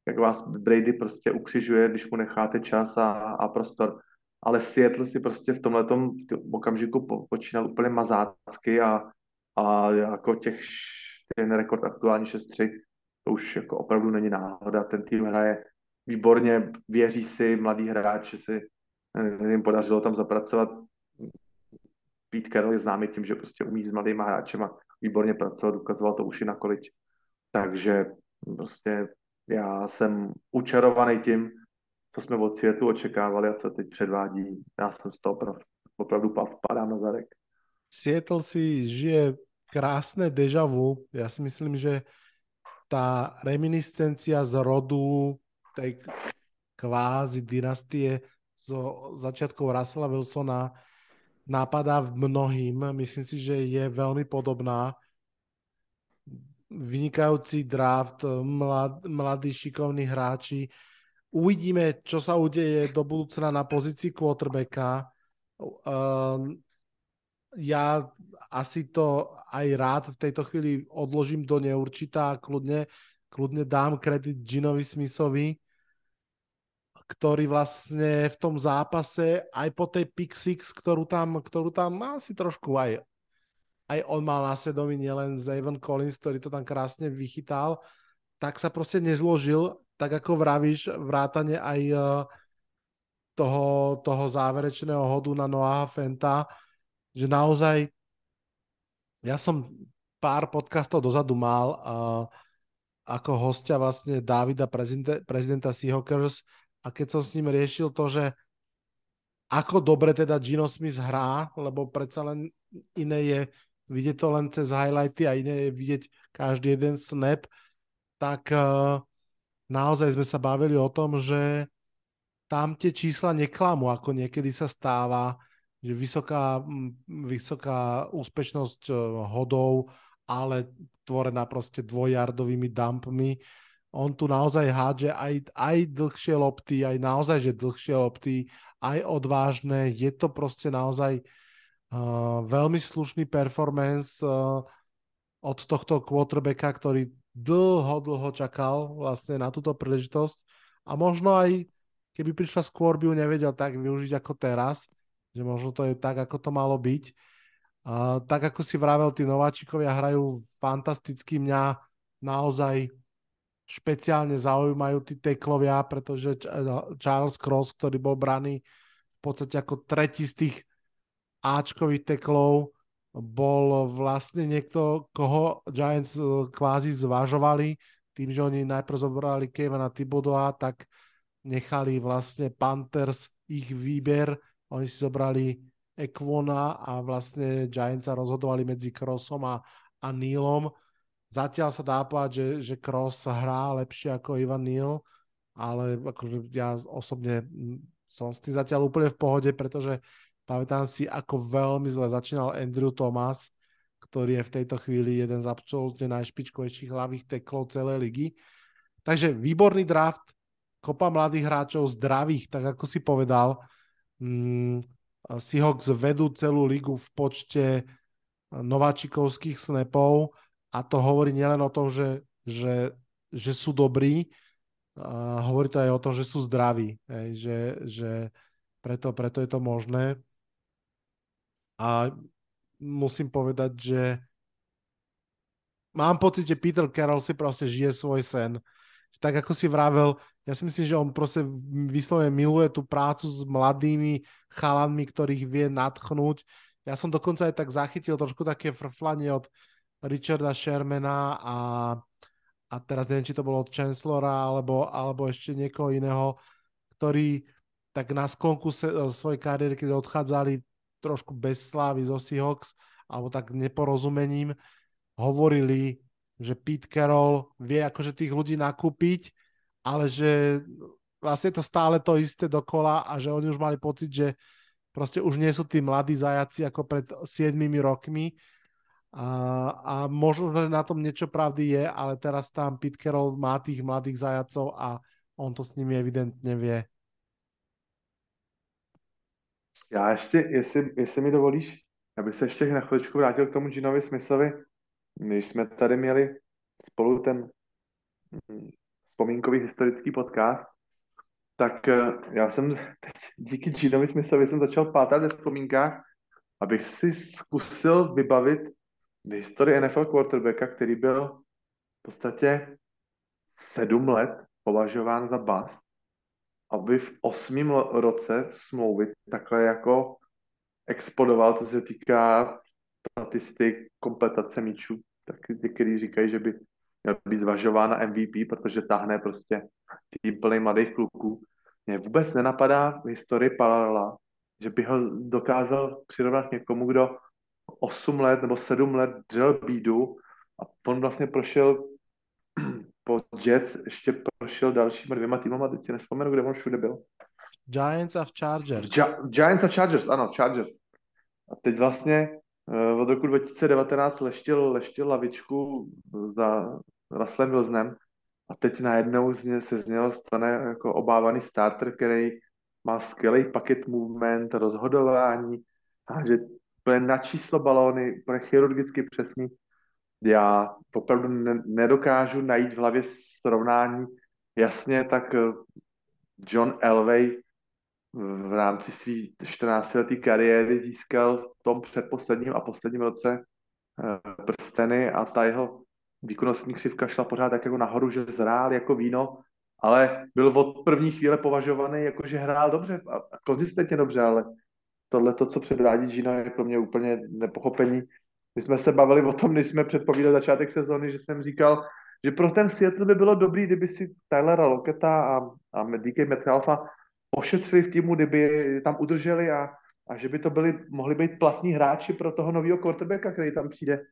Jak vás Brady prostě ukřižuje, když mu necháte čas a, a prostor. Ale Seattle si prostě v tomhle okamžiku po, počínal úplně mazácky a, a jako těch ten rekord aktuální 6-3, to už jako opravdu není náhoda. Ten tým hraje výborně, věří si, mladý hráč, si jim podařilo tam zapracovat. Pete Carroll je známý tím, že prostě umí s mladýma hráčema výborně pracovat, ukazoval to už i na količ. Takže prostě já jsem učarovaný tím, co jsme od světu očekávali a co teď předvádí. Já jsem z toho opravdu, opravdu padám na zadek. Seattle si žije krásne deja vu. Ja si myslím, že tá reminiscencia z rodu tej kvázi dynastie zo začiatkov Russella Wilsona napadá mnohým. Myslím si, že je veľmi podobná. Vynikajúci draft, mlad, mladí šikovní hráči. Uvidíme, čo sa udeje do budúcna na pozícii quarterbacka. Um, ja asi to aj rád v tejto chvíli odložím do neurčitá a kľudne, kľudne dám kredit Ginovi Smithovi, ktorý vlastne v tom zápase aj po tej pick six, ktorú tam, ktorú tam asi trošku aj, aj on mal na svedomí, nielen Zavon Collins, ktorý to tam krásne vychytal, tak sa proste nezložil, tak ako vravíš, vrátane aj eh, toho, toho záverečného hodu na Noah Fenta, že naozaj ja som pár podcastov dozadu mal uh, ako hostia vlastne Davida, prezidenta, prezidenta Seahawkers a keď som s ním riešil to, že ako dobre teda Gino Smith hrá, lebo predsa len iné je vidieť to len cez highlighty a iné je vidieť každý jeden snap, tak uh, naozaj sme sa bavili o tom, že tam tie čísla neklamú, ako niekedy sa stáva, že vysoká, vysoká úspešnosť e, hodov, ale tvorená proste dvojjardovými dumpmi. On tu naozaj hádže aj, aj dlhšie lopty, aj naozaj, že dlhšie lopty, aj odvážne. Je to proste naozaj uh, veľmi slušný performance uh, od tohto quarterbacka, ktorý dlho, dlho čakal vlastne na túto príležitosť a možno aj keby prišla skôr, by ju nevedel tak využiť ako teraz že možno to je tak, ako to malo byť. Uh, tak ako si vravel, tí nováčikovia hrajú fantasticky. Mňa naozaj špeciálne zaujímajú tí teklovia, pretože Charles Cross, ktorý bol braný v podstate ako tretí z tých Ačkových teklov, bol vlastne niekto, koho Giants e, kvázi zvažovali, tým, že oni najprv zobrali Kevina Thibodeau, tak nechali vlastne Panthers ich výber oni si zobrali Equona a vlastne Giants sa rozhodovali medzi Crossom a, a Neilom. Zatiaľ sa dá povedať, že, že Cross hrá lepšie ako Ivan Neil, ale akože ja osobne som s tým zatiaľ úplne v pohode, pretože pamätám si, ako veľmi zle začínal Andrew Thomas, ktorý je v tejto chvíli jeden z absolútne najšpičkovejších hlavých teklov celej ligy. Takže výborný draft, kopa mladých hráčov, zdravých, tak ako si povedal. Mm, Seahawks vedú celú ligu v počte nováčikovských snapov a to hovorí nielen o tom, že, že, že sú dobrí, a hovorí to aj o tom, že sú zdraví, hej, že, že preto, preto je to možné. A musím povedať, že mám pocit, že Peter Carroll si proste žije svoj sen. Tak ako si vravel, ja si myslím, že on proste vyslovene miluje tú prácu s mladými chalanmi, ktorých vie natchnúť. Ja som dokonca aj tak zachytil trošku také frflanie od Richarda Shermana a a teraz neviem, či to bolo od Chancellora alebo, alebo ešte niekoho iného, ktorí tak na sklonku e, svojej kariéry, keď odchádzali trošku bez slávy zo Seahawks, alebo tak neporozumením, hovorili, že Pete Carroll vie akože tých ľudí nakúpiť, ale že vlastne to stále to isté dokola a že oni už mali pocit, že proste už nie sú tí mladí zajaci ako pred 7 rokmi, a, a možno, že na tom niečo pravdy je, ale teraz tam Pete má tých mladých zajacov a on to s nimi evidentně vie. Já ještě, jestli, jestli mi dovolíš, abych se ještě na chvíličku vrátil k tomu Ginovi Smithovi. Když jsme tady měli spolu ten hm, vzpomínkový historický podcast, tak eh, já jsem díky Ginovi Smithovi jsem začal pátrat ve vzpomínkách, abych si zkusil vybavit v historii NFL quarterbacka, který byl v podstatě sedm let považován za bas, aby v osmém roce smlouvy takhle jako explodoval, co se týká statistik, kompletace míčů, tak někteří říkají, že by měl být zvažován na MVP, protože tahne prostě tým plný mladých kluků. Mě vůbec nenapadá v historii paralela, že by ho dokázal přirovnat někomu, kdo 8 let nebo 7 let dřel bídu a on vlastně prošel po Jets, ještě prošel dalšíma dvěma týmama, teď si nespomenu, kde on všude byl. Giants a Chargers. Gi- Giants a Chargers, ano, Chargers. A teď vlastně uh, od roku 2019 leštil, leštil lavičku za Russellem Wilsonem a teď najednou z ně, se z něho stane jako obávaný starter, který má skvělý paket movement, rozhodování, a že úplně na číslo balóny, úplně chirurgicky přesný. Já opravdu ne, nedokážu najít v hlavě srovnání. Jasně, tak eh, John Elway v rámci své 14-leté kariéry získal v tom předposledním a posledním roce eh, prsteny a ta jeho výkonnostní křivka šla pořád tak jako nahoru, že zrál jako víno, ale byl od první chvíle považovaný jako, že hrál dobře a konzistentně dobře, ale tohle, to, co předvádí Gino, je pro mě úplně nepochopení. My jsme se bavili o tom, když jsme předpovídali začátek sezóny, že jsem říkal, že pro ten Seattle by bylo dobrý, kdyby si Tylera Loketa a, a DK Metcalfa ošetřili v týmu, kdyby tam udrželi a, a že by to byli, mohli být platní hráči pro toho nového quarterbacka, který tam přijde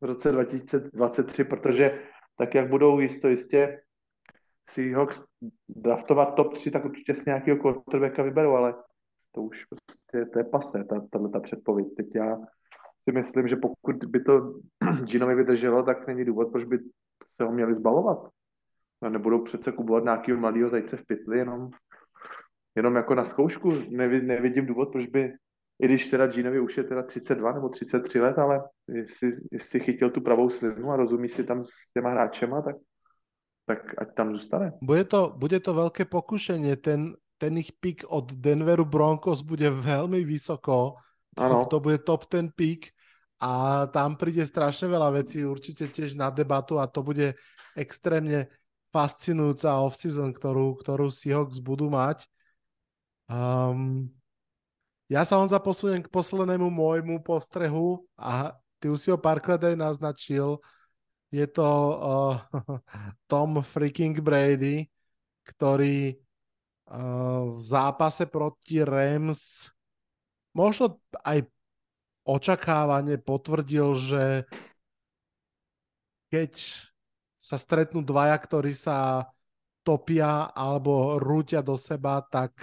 v roce 2023, protože tak, jak budou jisto jistě Seahawks draftovat top 3, tak určitě s nějakého quarterbacka vyberou, ale to už prostě, to je pase, ta, ta předpověď. Teď já si myslím, že pokud by to Ginovi vydrželo, tak není důvod, proč by se ho měli zbavovat. No, nebudou přece kubovat nějakého mladého zajce v pytli, jenom, jenom jako na zkoušku. Nevi, nevidím důvod, proč by, i když teda Ginovi už je teda 32 nebo 33 let, ale jestli, jestli chytil tu pravou slinu a rozumí si tam s těma hráčema, tak tak ať tam zůstane. Bude to, bude to veľké pokušenie. Ten, ten ich pick od Denveru Broncos bude veľmi vysoko. Ano. To bude top ten pick a tam príde strašne veľa vecí určite tiež na debatu a to bude extrémne fascinujúca off-season, ktorú, ktorú Seahawks budú mať. Um, ja sa on zaposuniem k poslednému môjmu postrehu a ty už si ho párkrát aj naznačil. Je to uh, Tom freaking Brady, ktorý v zápase proti Rams možno aj očakávanie potvrdil, že keď sa stretnú dvaja, ktorí sa topia alebo rútia do seba, tak,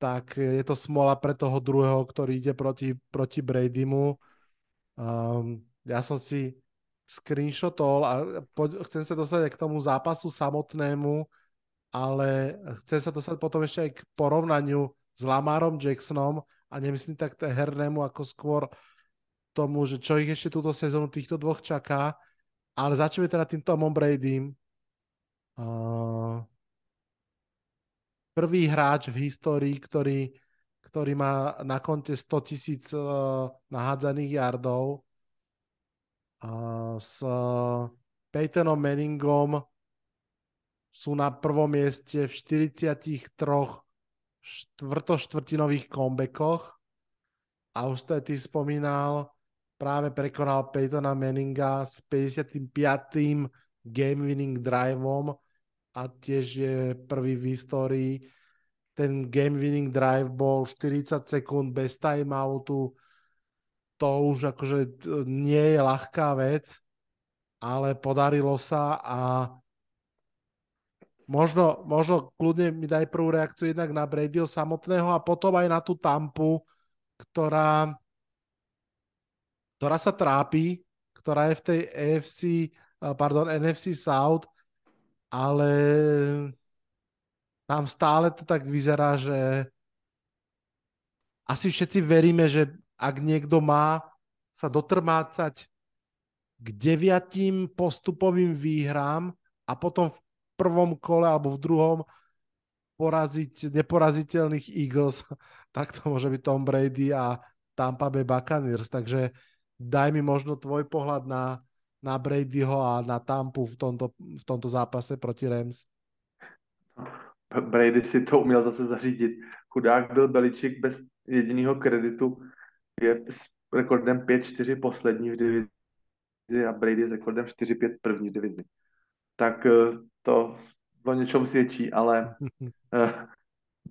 tak je to smola pre toho druhého, ktorý ide proti, proti Bradymu. Um, ja som si screenshotol a poď, chcem sa dostať aj k tomu zápasu samotnému, ale chcem sa dostať potom ešte aj k porovnaniu s Lamarom Jacksonom a nemyslím tak hernému ako skôr tomu, že čo ich ešte túto sezónu týchto dvoch čaká. Ale začneme teda tým Tomom Bradym. Uh, prvý hráč v histórii, ktorý, ktorý má na konte 100 tisíc uh, nahádzaných yardov. Uh, s Peytonom Manningom sú na prvom mieste v 43 štvrtoštvrtinových comebackoch a už to aj ty spomínal, práve prekonal Peytona Manninga s 55. game winning driveom a tiež je prvý v histórii. Ten game winning drive bol 40 sekúnd bez timeoutu. To už akože nie je ľahká vec, ale podarilo sa a možno, možno kľudne mi daj prvú reakciu jednak na Bradyho samotného a potom aj na tú Tampu, ktorá ktorá sa trápi, ktorá je v tej AFC, pardon, NFC South, ale tam stále to tak vyzerá, že asi všetci veríme, že ak niekto má sa dotrmácať k deviatým postupovým výhrám a potom v prvom kole alebo v druhom poraziť neporaziteľných Eagles, tak to môže byť Tom Brady a Tampa Bay Buccaneers. Takže daj mi možno tvoj pohľad na, na Bradyho a na Tampu v tomto, v tomto zápase proti Rams. Brady si to uměl zase zařídit. Chudák byl Beličik bez jediného kreditu. Je s rekordem 5-4 poslední v divizi a Brady s rekordem 4-5 první divizi. Tak eh, to o něčem svědčí, ale eh,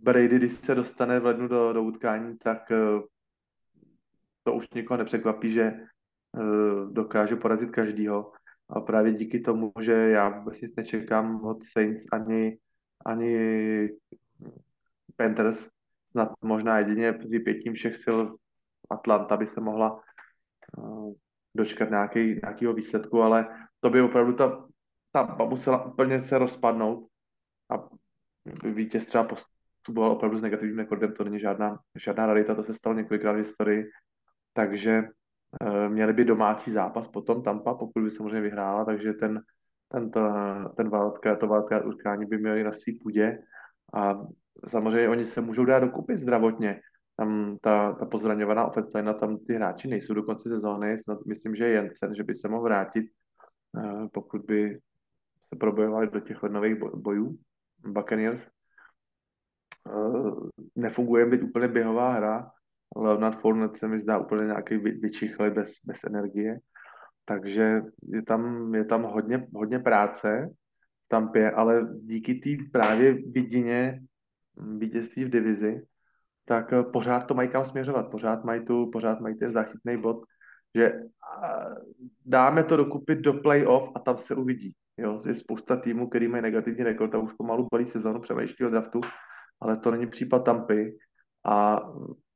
Brady, když se dostane v lednu do, do utkání, tak eh, to už někoho nepřekvapí, že dokáže porazit každýho. A právě díky tomu, že já vůbec nic nečekám od Saints ani, ani Panthers, snad možná jedině s vypětím všech sil Atlanta by se mohla dočkat nějaký, nějakého výsledku, ale to by opravdu ta, ta musela úplně se rozpadnout a vítěz třeba postupoval opravdu s negativním rekordem, to není žádná, žádná rarita, to se stalo několikrát v historii. Takže uh, měli by domácí zápas potom Tampa, pokud by samozřejmě vyhrála, takže ten, ten, to, ten wildcard, to wildcard utkání by měli na svý půdě. A samozřejmě oni se můžou dát dokupy zdravotně. Tam ta, ta pozraňovaná offense tam ty hráči nejsou do konce sezóny, snad myslím, že Jensen, že by se mohl vrátit, uh, pokud by se probojovali do těch lednových bojů Buccaneers. Uh, nefunguje být úplně běhová hra, Leonard Fournette se mi zdá úplně nějaký vyčichlý bez, bez energie. Takže je tam, je tam hodně, hodně práce v Tampě, ale díky té právě vidině vítězství v divizi, tak eh, pořád to mají kam směřovat, pořád mají tu, pořád mají ten záchytný bod, že dáme to dokupit do playoff a tam se uvidí. Jo, je spousta týmů, který mají negativní rekord a už pomalu balí sezónu přemýšlí draftu, ale to není případ Tampy a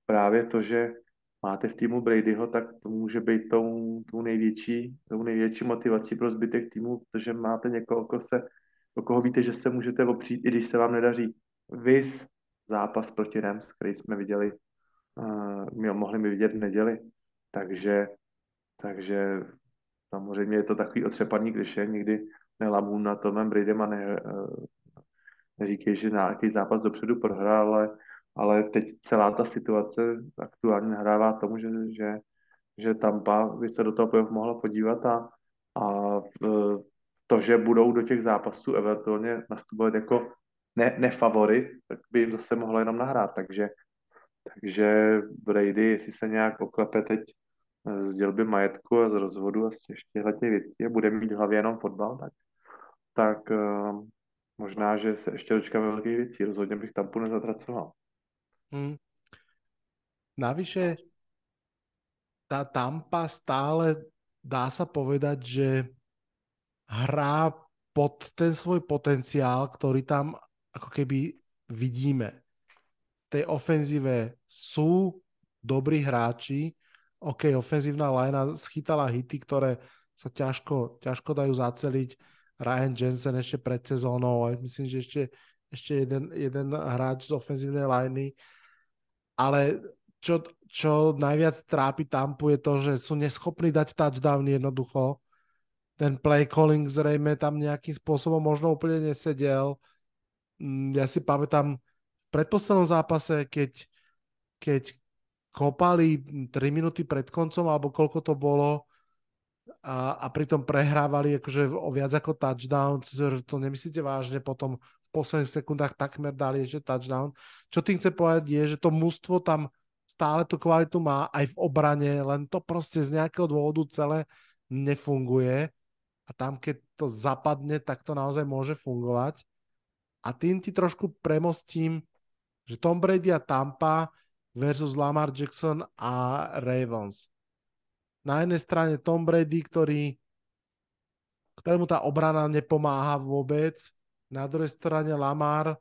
právě to, že máte v týmu Bradyho, tak to může být tou, tou, největší, tou největší motivací pro zbytek týmu, protože máte někoho, koho, se, o koho víte, že se můžete opřít, i když se vám nedaří. Vys zápas proti Rams, který jsme viděli, uh, mohli mi vidět v neděli. Takže, takže samozřejmě je to takový otřepaný kliše, nikdy nelamu na Tomem Bradym a ne, uh, neříkej, že nějaký zápas dopředu prohrál, ale ale teď celá ta situace aktuálně nahrává tomu, že, že, že Tampa by se do toho playoff mohla podívat a, a to, že budou do těch zápasů eventuálně nastupovat jako ne, nefavorit, tak by jim zase mohlo jenom nahrát. Takže, takže Brady, jestli se nějak oklepe teď z dělby majetku a z rozvodu a z těch těchto věcí a bude mít v hlavě jenom fotbal, tak, tak uh, možná, že se ještě dočkáme velkých věcí. Rozhodně bych Tampu nezatracoval. Hmm. Navyše, tá Tampa stále dá sa povedať, že hrá pod ten svoj potenciál, ktorý tam ako keby vidíme. V tej ofenzíve sú dobrí hráči, OK, ofenzívna linea schytala hity, ktoré sa ťažko, ťažko dajú zaceliť. Ryan Jensen ešte pred sezónou, myslím, že ešte, ešte jeden, jeden hráč z ofenzívnej liney. Ale čo, čo najviac trápi Tampu je to, že sú neschopní dať touchdown jednoducho. Ten play calling zrejme tam nejakým spôsobom možno úplne nesedel. Mm, ja si pamätám v predposlednom zápase, keď, keď kopali 3 minúty pred koncom, alebo koľko to bolo, a, a pritom prehrávali akože o viac ako touchdown, to nemyslíte vážne, potom v posledných sekundách takmer dali ešte touchdown. Čo tým chce povedať je, že to mužstvo tam stále tú kvalitu má aj v obrane, len to proste z nejakého dôvodu celé nefunguje a tam keď to zapadne, tak to naozaj môže fungovať. A tým ti trošku premostím, že Tom Brady a Tampa versus Lamar Jackson a Ravens. Na jednej strane Tom Brady, ktorý, ktorému tá obrana nepomáha vôbec, na druhej strane Lamar,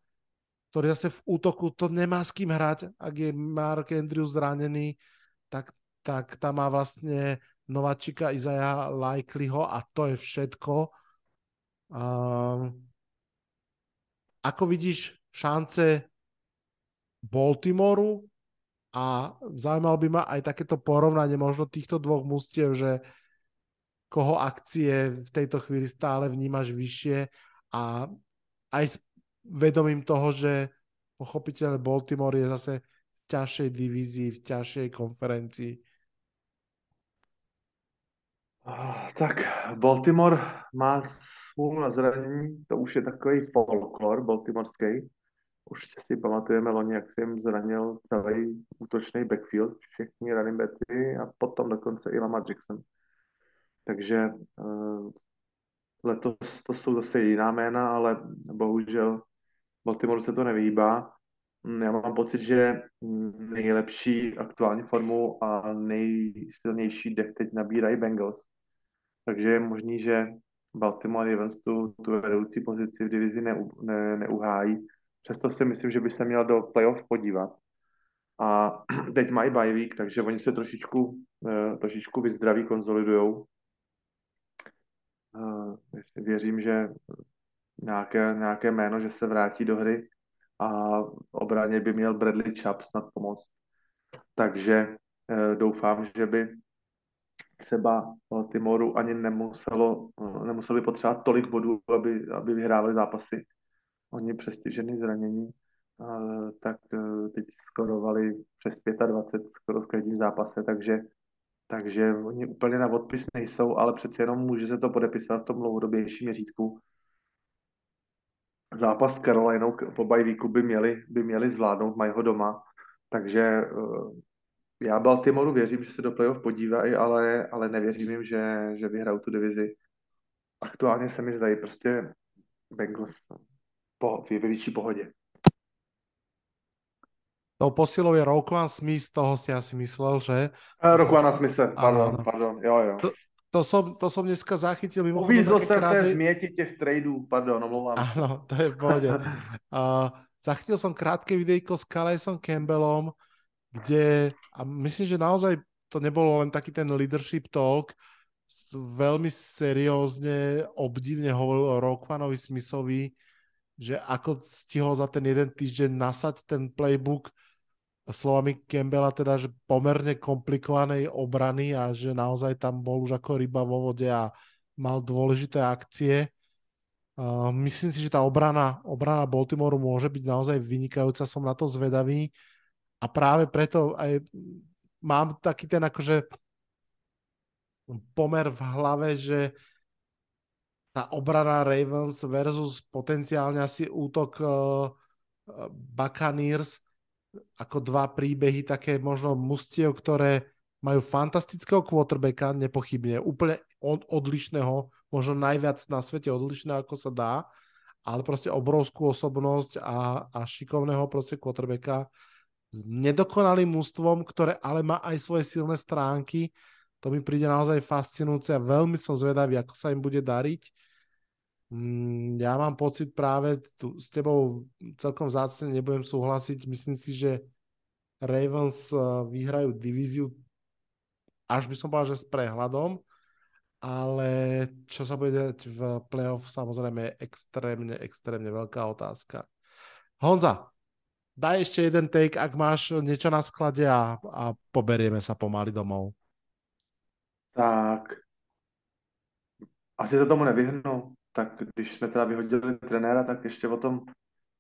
ktorý zase v útoku to nemá s kým hrať, ak je Mark Andrews zranený, tak, tak tam má vlastne nováčika Izaja Likelyho a to je všetko. Um, ako vidíš šance Baltimoru a zaujímalo by ma aj takéto porovnanie možno týchto dvoch mustiev, že koho akcie v tejto chvíli stále vnímaš vyššie a aj s vedomím toho, že pochopiteľne Baltimore je zase v ťažšej divízii, v ťažšej konferencii. Tak Baltimore má svůj na zranění, to už je takový folklor baltimorský Určitě si pamatujeme loni, jak jsem zranil celý útočný backfield, všichni running backy a potom dokonce i Lamar Jackson. Takže uh, letos to jsou zase jiná jména, ale bohužel Baltimore se to nevýbá. Já mám pocit, že nejlepší aktuální formu a nejsilnější dech teď nabírají Bengals. Takže je možný, že Baltimore Ravens tu, tu vedoucí pozici v divizi ne, ne, neuhájí Přesto si myslím, že by se měl do playoff podívat. A teď mají bye week, takže oni se trošičku, uh, trošičku vyzdraví, konzolidujou. Uh, věřím, že nějaké, nějaké jméno, že se vrátí do hry a obraně by měl Bradley Chubb snad pomoct. Takže uh, doufám, že by třeba Timoru ani nemuselo, nemuseli potřebovat tolik bodů, aby, aby vyhrávali zápasy oni přestižený zranění, tak e, teď skorovali přes 25 skoro v každém zápase, takže, takže oni úplně na odpis nejsou, ale přeci jenom může se to podepisovat v tom dlouhodobějším měřítku. Zápas s Carolinou po bajvíku by měli, by měli zvládnout, mají ho doma, takže e, já Baltimoru věřím, že se do playoff podívají, ale, ale nevěřím jim, že, že vyhrajou tu divizi. Aktuálně se mi zdají prostě Bengals po, v větší pohodě. Tou posilou je Roquan Smith, toho si asi myslel, že? Roquan Smith, pardon, ano. pardon, jo, jo. To, to som, to som dneska zachytil. Uvízl jsem krády... v změti těch tradeů, pardon, omlouvám. Áno, to je v pohode. uh, zachytil som krátke videjko s Kalesom Campbellom, kde, a myslím, že naozaj to nebolo len taký ten leadership talk, veľmi seriózne, obdivne hovoril o Roquanovi Smithovi, že ako stihol za ten jeden týždeň nasať ten playbook slovami Campbella teda, že pomerne komplikovanej obrany a že naozaj tam bol už ako ryba vo vode a mal dôležité akcie. Uh, myslím si, že tá obrana, obrana Baltimoreu môže byť naozaj vynikajúca, som na to zvedavý a práve preto aj mám taký ten akože pomer v hlave, že tá obrana Ravens versus potenciálne asi útok uh, Buccaneers ako dva príbehy také možno mustiev, ktoré majú fantastického quarterbacka, nepochybne, úplne od, odlišného, možno najviac na svete odlišného, ako sa dá, ale proste obrovskú osobnosť a, a šikovného proste quarterbacka s nedokonalým mústvom, ktoré ale má aj svoje silné stránky. To mi príde naozaj fascinujúce a veľmi som zvedavý, ako sa im bude dariť. Mm, ja mám pocit práve tu, s tebou celkom zácne nebudem súhlasiť. Myslím si, že Ravens uh, vyhrajú divíziu až by som povedal, že s prehľadom, ale čo sa bude dať v playoff, samozrejme je extrémne, extrémne veľká otázka. Honza, daj ešte jeden take, ak máš niečo na sklade a, a poberieme sa pomaly domov. Tak, asi se tomu nevyhnu. Tak když jsme teda vyhodili trenéra, tak ještě o tom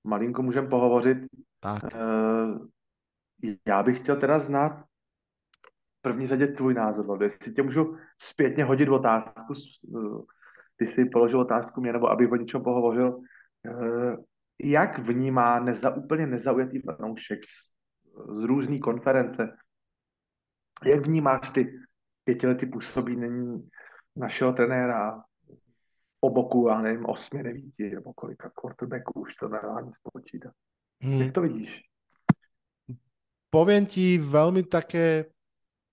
malinko můžeme pohovořit. Tak. Uh, já bych chtěl teda znát v první řadě tvůj názor, jestli tě můžu zpětně hodit otázku, uh, ty jsi položil otázku mě, nebo abych o něčem pohovořil. Uh, jak vnímá neza, úplně nezaujatý fanoušek z, z různý konference, jak vnímáš ty pětiletý působení našeho trenéra po boku, já nevím, osmi, devíti, nebo kolika quarterbacků už to nedá ani spočítat. Hmm. Jak to vidíš? Poviem ti veľmi také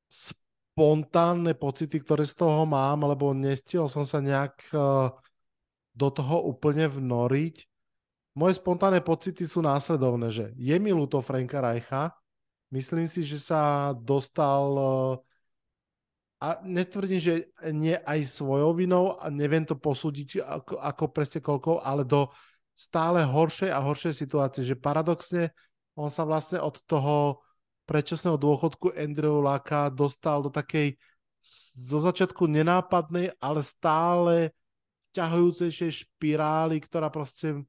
spontánne pocity, ktoré z toho mám, lebo nestihol som sa nejak uh, do toho úplne vnoriť. Moje spontánne pocity sú následovné, že je mi ľúto Franka Reicha, myslím si, že sa dostal uh, a netvrdím, že nie aj svojou vinou a neviem to posúdiť ako, ako presne koľko, ale do stále horšej a horšej situácie, že paradoxne on sa vlastne od toho predčasného dôchodku Andrew Laka dostal do takej zo začiatku nenápadnej, ale stále vťahujúcejšej špirály, ktorá proste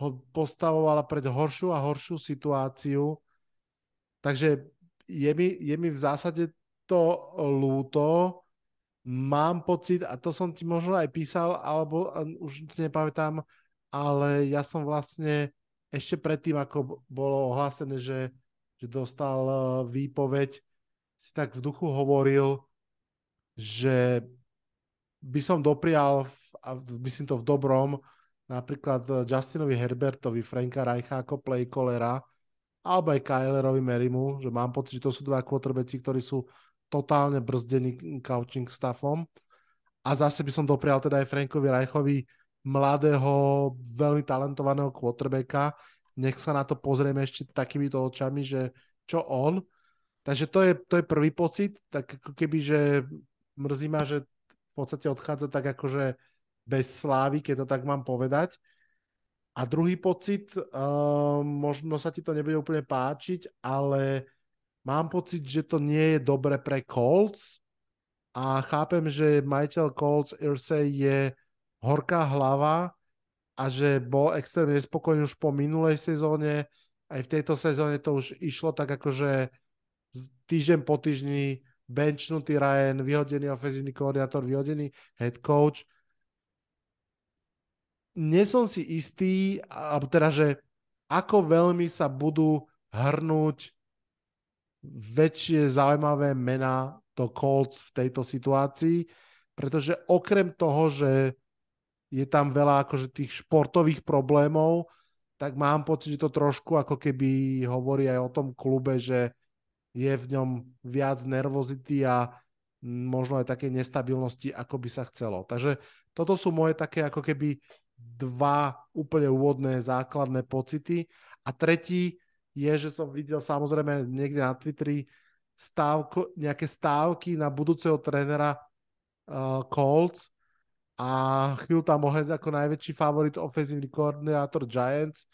ho postavovala pred horšiu a horšiu situáciu. Takže je mi, je mi v zásade to lúto. Mám pocit, a to som ti možno aj písal, alebo už si nepamätám, ale ja som vlastne ešte predtým, ako bolo ohlásené, že, že dostal e, výpoveď, si tak v duchu hovoril, že by som doprial, a myslím to v dobrom, napríklad Justinovi Herbertovi, Franka Reicha ako playcallera, alebo aj Kylerovi Merimu, že mám pocit, že to sú dva quarterbacki, ktorí sú totálne brzdený coaching staffom. A zase by som doprial teda aj Frankovi Rajchovi mladého, veľmi talentovaného quarterbacka. Nech sa na to pozrieme ešte takýmito očami, že čo on. Takže to je, to je prvý pocit, tak ako keby, že mrzí ma, že v podstate odchádza tak akože bez slávy, keď to tak mám povedať. A druhý pocit, uh, možno sa ti to nebude úplne páčiť, ale mám pocit, že to nie je dobre pre Colts a chápem, že majiteľ Colts Irsay je horká hlava a že bol extrémne nespokojný už po minulej sezóne. Aj v tejto sezóne to už išlo tak akože týždeň po týždni benchnutý Ryan, vyhodený ofenzívny koordinátor, vyhodený head coach. Nie som si istý, alebo teda, že ako veľmi sa budú hrnúť väčšie zaujímavé mená do Colts v tejto situácii, pretože okrem toho, že je tam veľa akože tých športových problémov, tak mám pocit, že to trošku ako keby hovorí aj o tom klube, že je v ňom viac nervozity a možno aj také nestabilnosti, ako by sa chcelo. Takže toto sú moje také ako keby dva úplne úvodné základné pocity. A tretí, je, že som videl samozrejme niekde na Twitteri stávko, nejaké stávky na budúceho trénera uh, Colts a chvíľu tam mohol ako najväčší favorit ofenzívny koordinátor Giants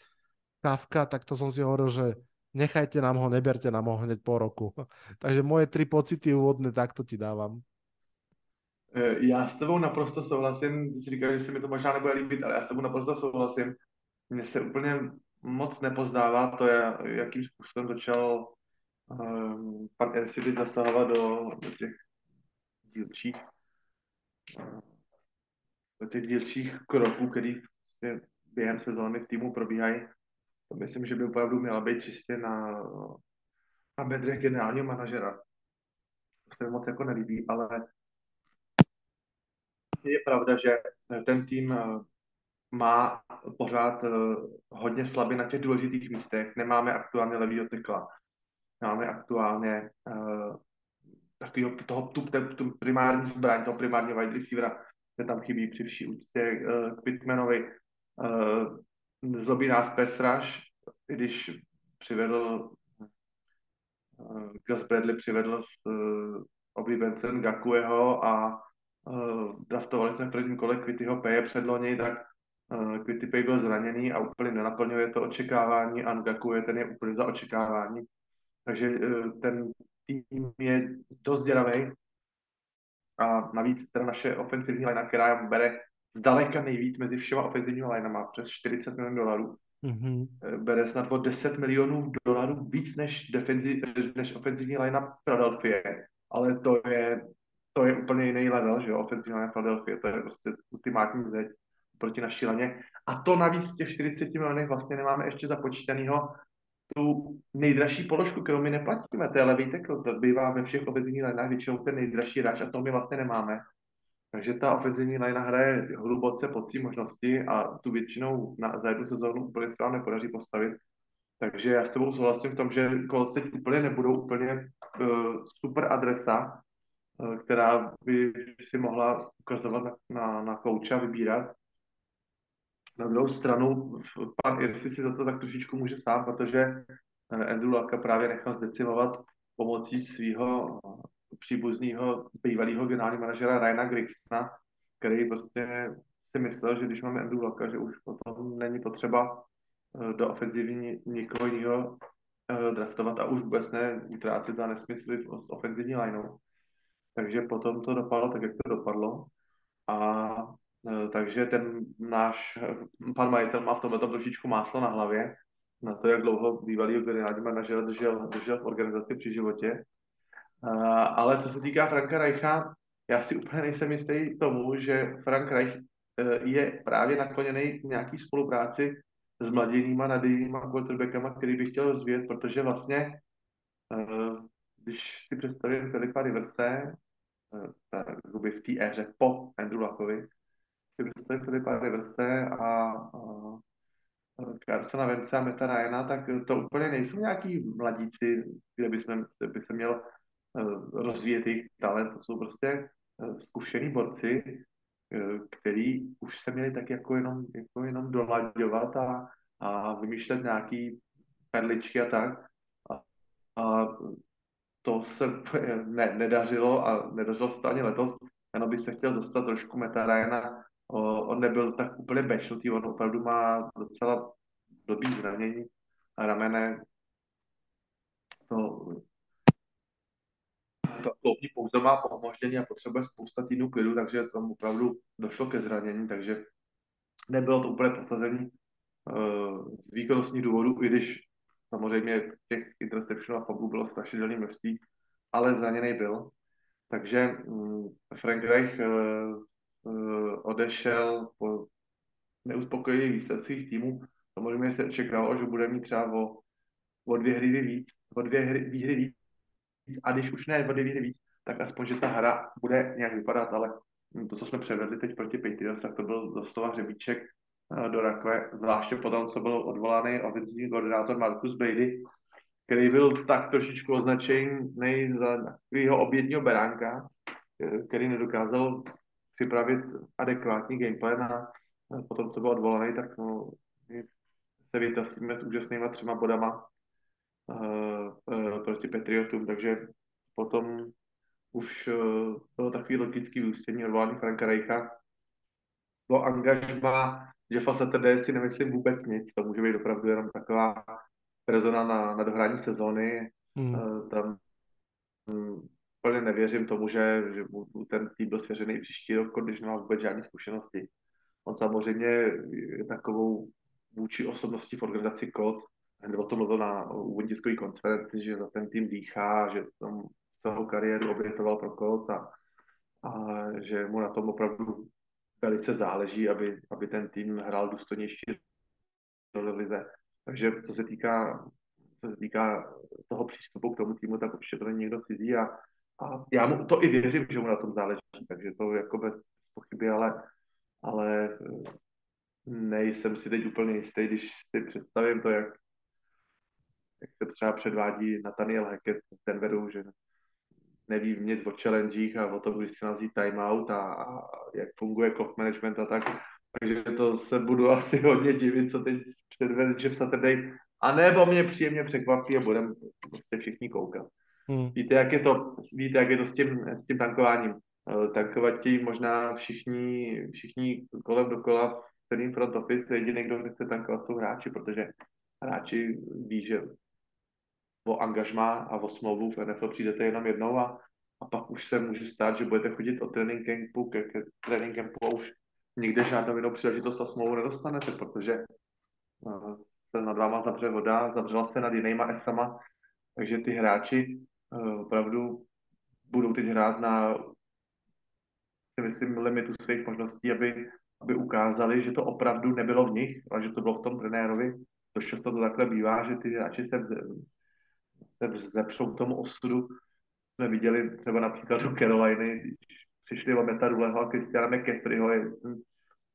Kafka, tak to som si hovoril, že nechajte nám ho, neberte nám ho hneď po roku. Takže moje tri pocity úvodné takto ti dávam. E, já s tebou naprosto souhlasím, ty říkáš, že se mi to možná nebude líbit, ale já s tebou naprosto souhlasím. Mně se úplně moc nepoznává to, jakým způsobem začal um, pan Ersidit zasahovat do, do těch dílčích do těch dílčích kroků, který během sezóny v týmu probíhají. To myslím, že by opravdu měla být čistě na, na bedrech generálního manažera. To se moc jako nelíbí, ale je pravda, že ten tým má pořád uh, hodně slabý na těch důležitých místech. Nemáme aktuálně levýho tekla. Máme aktuálně uh, takového toho, tu, tu, tu primární zbraň, toho primárního wide receivera, kde tam chybí při vší úctě uh, k Pittmanovi. Zlobí nás Pesraš, když přivedl Gus Bradley přivedl uh, oblíbencem Gakueho a draftovali jsme v prvním kole Kvittyho Peje předloni, tak uh, Kvitty Pej byl zraněný a úplně nenaplňuje to očekávání a Gakue ten je úplně za očekávání. Takže uh, ten tým je dost děravý a navíc teda naše ofenzivní linea, která bere zdaleka nejvíc mezi všema ofenzivními lineama, přes 40 milionů dolarů, mm-hmm. bere snad o 10 milionů dolarů víc než, defenzi, než ofenzivní linea Philadelphia, ale to je, to je úplně jiný level, že jo, ofenzivní linea Philadelphia, to je prostě ultimátní zeď proti naší laně. A to navíc těch 40 milionů vlastně nemáme ještě započítanýho tu nejdražší položku, kterou my neplatíme, to je levý tekl, to bývá ve všech ofenzivních lineách většinou ten nejdražší hráč a to my vlastně nemáme. Takže ta ofenzivní line hraje hluboce pod tři možnosti a tu většinou na, za jednu sezónu úplně se vám nepodaří postavit. Takže já s tebou souhlasím v tom, že Colts teď úplně nebudou úplně uh, super adresa, uh, která by si mohla ukazovat na, na, na kouče a vybírat. Na druhou stranu, pan Irsi si za to tak trošičku může sám, protože eh, Andrew Laka právě nechal zdecimovat pomocí svého příbuzného bývalého generálního manažera Ryana Grigsona, který prostě si myslel, že když máme Andrew Laka, že už potom není potřeba eh, do ofenzivní nikoho jiného eh, draftovat a už vůbec ne utrácet za nesmysly s ofenzivní lineou. Takže potom to dopadlo tak, jak to dopadlo. A takže ten náš pan majitel má v tomhle trošičku máslo na hlavě, na to, jak dlouho bývalý generální manažer držel, držel v organizaci při životě. Ale co se týká Franka Reicha, já si úplně nejsem jistý tomu, že Frank Reich je právě nakloněný k nějaký spolupráci s mladými nadějnýma quarterbackama, který bych chtěl rozvíjet, protože vlastně, když si představím Filipa Riverse, v té éře po Andrew Luckovi, si představím Filipa Riverse a, a Carsona Vence a Meta Ryana, tak to úplně nejsou nějaký mladíci, kde by, jsme, kde by se měl Eh, rozvíjet jejich talent. To jsou prostě eh, zkušený borci, eh, který už se měli tak jako jenom, jako jenom dolaďovat a, a vymýšlet nějaký perličky a tak. A, a to se ne, nedařilo a nedařilo se to ani letos. Jenom bych se chtěl zastat trošku Meta Ryana. On nebyl tak úplně bečnutý, on opravdu má docela blbý zranění a ramene. To kloubní pouze má pomoždění a potřebuje spousta týdnů klidu, takže tam opravdu došlo ke zranění, takže nebylo to úplně posazení uh, z výkonnostních důvodů, i když samozřejmě těch interceptionů a fumblů bylo strašidelné množství, ale zraněný byl. Takže um, Frank Reich uh, odešel po neuspokojivých výsledcích týmu. Samozřejmě se čekalo, že bude mít třeba o, o dvě hry víc, o dvě hry, výhry víc, a když už ne o 9 víc, tak aspoň, že ta hra bude nějak vypadat, ale to, co jsme převedli teď proti Patriots, tak to byl doslova hřebíček eh, do rakve, zvláště potom, co byl odvolaný ofenzivní koordinátor Marcus Brady, který byl tak trošičku označený za takového obědního beránka, eh, který nedokázal připravit adekvátní gameplan a potom, co byl odvolaný, tak no, se vytasíme s úžasnýma třema bodama uh, proti Patriotům, takže potom už uh, bylo takový logický vyústění odvolání Franka Reicha. Do angažma Jeffa Saturday si nemyslím vůbec nic, to může být opravdu jenom taková rezona na, na dohrání sezóny. Hmm. Uh, tam um, úplně nevěřím tomu, že, že mu ten tým byl svěřený příští rok, když nemá vůbec žádné zkušenosti. On samozřejmě je takovou vůči osobností v organizaci Colts, Hned o tom mluvil na úvodní tiskové konferenci, že za ten tým dýchá, že tam celou kariéru obětoval pro Colts a, a že mu na tom opravdu velice záleží, aby, aby ten tým hrál důstojnější do lize. Takže co se týká co se týká toho přístupu k tomu týmu, tak určitě to není někdo cizí a, a já mu to i věřím, že mu na tom záleží, takže to jako bez pochyby, ale, ale nejsem si teď úplně jistý, když si představím to, jak jak se třeba předvádí Nathaniel Hackett v Denveru, že neví nic o challengech a o tom, když se nazí timeout a, a jak funguje clock management a tak. Takže to se budu asi hodně divit, co teď předvede Jeff Saturday. A nebo mě příjemně překvapí a budeme prostě všichni koukat. Hmm. Víte, jak je to, víte, jak je to s tím, s tím tankováním. Eh, tankovat ti možná všichni, všichni kolem dokola v celým front office, jediný, kdo nechce tankovat, jsou hráči, protože hráči ví, že o angažmá a o smlouvu v NFL přijdete jenom jednou a, a pak už se může stát, že budete chodit od training campu ke, ke training campu a už nikde žádnou jinou příležitost a smlouvu nedostanete, protože uh, se nad váma zavře voda, zavřela se nad jinýma esama, takže ty hráči opravdu budou teď hrát na si myslím, limitu svých možností, aby, aby ukázali, že to opravdu nebylo v nich, ale že to bylo v tom trenérovi. To často to takhle bývá, že ty hráči se, vze, se vzepřou tomu osudu. Jsme viděli třeba například do Caroliny, když přišli o Meta Ruleho a Christiana McCaffreyho,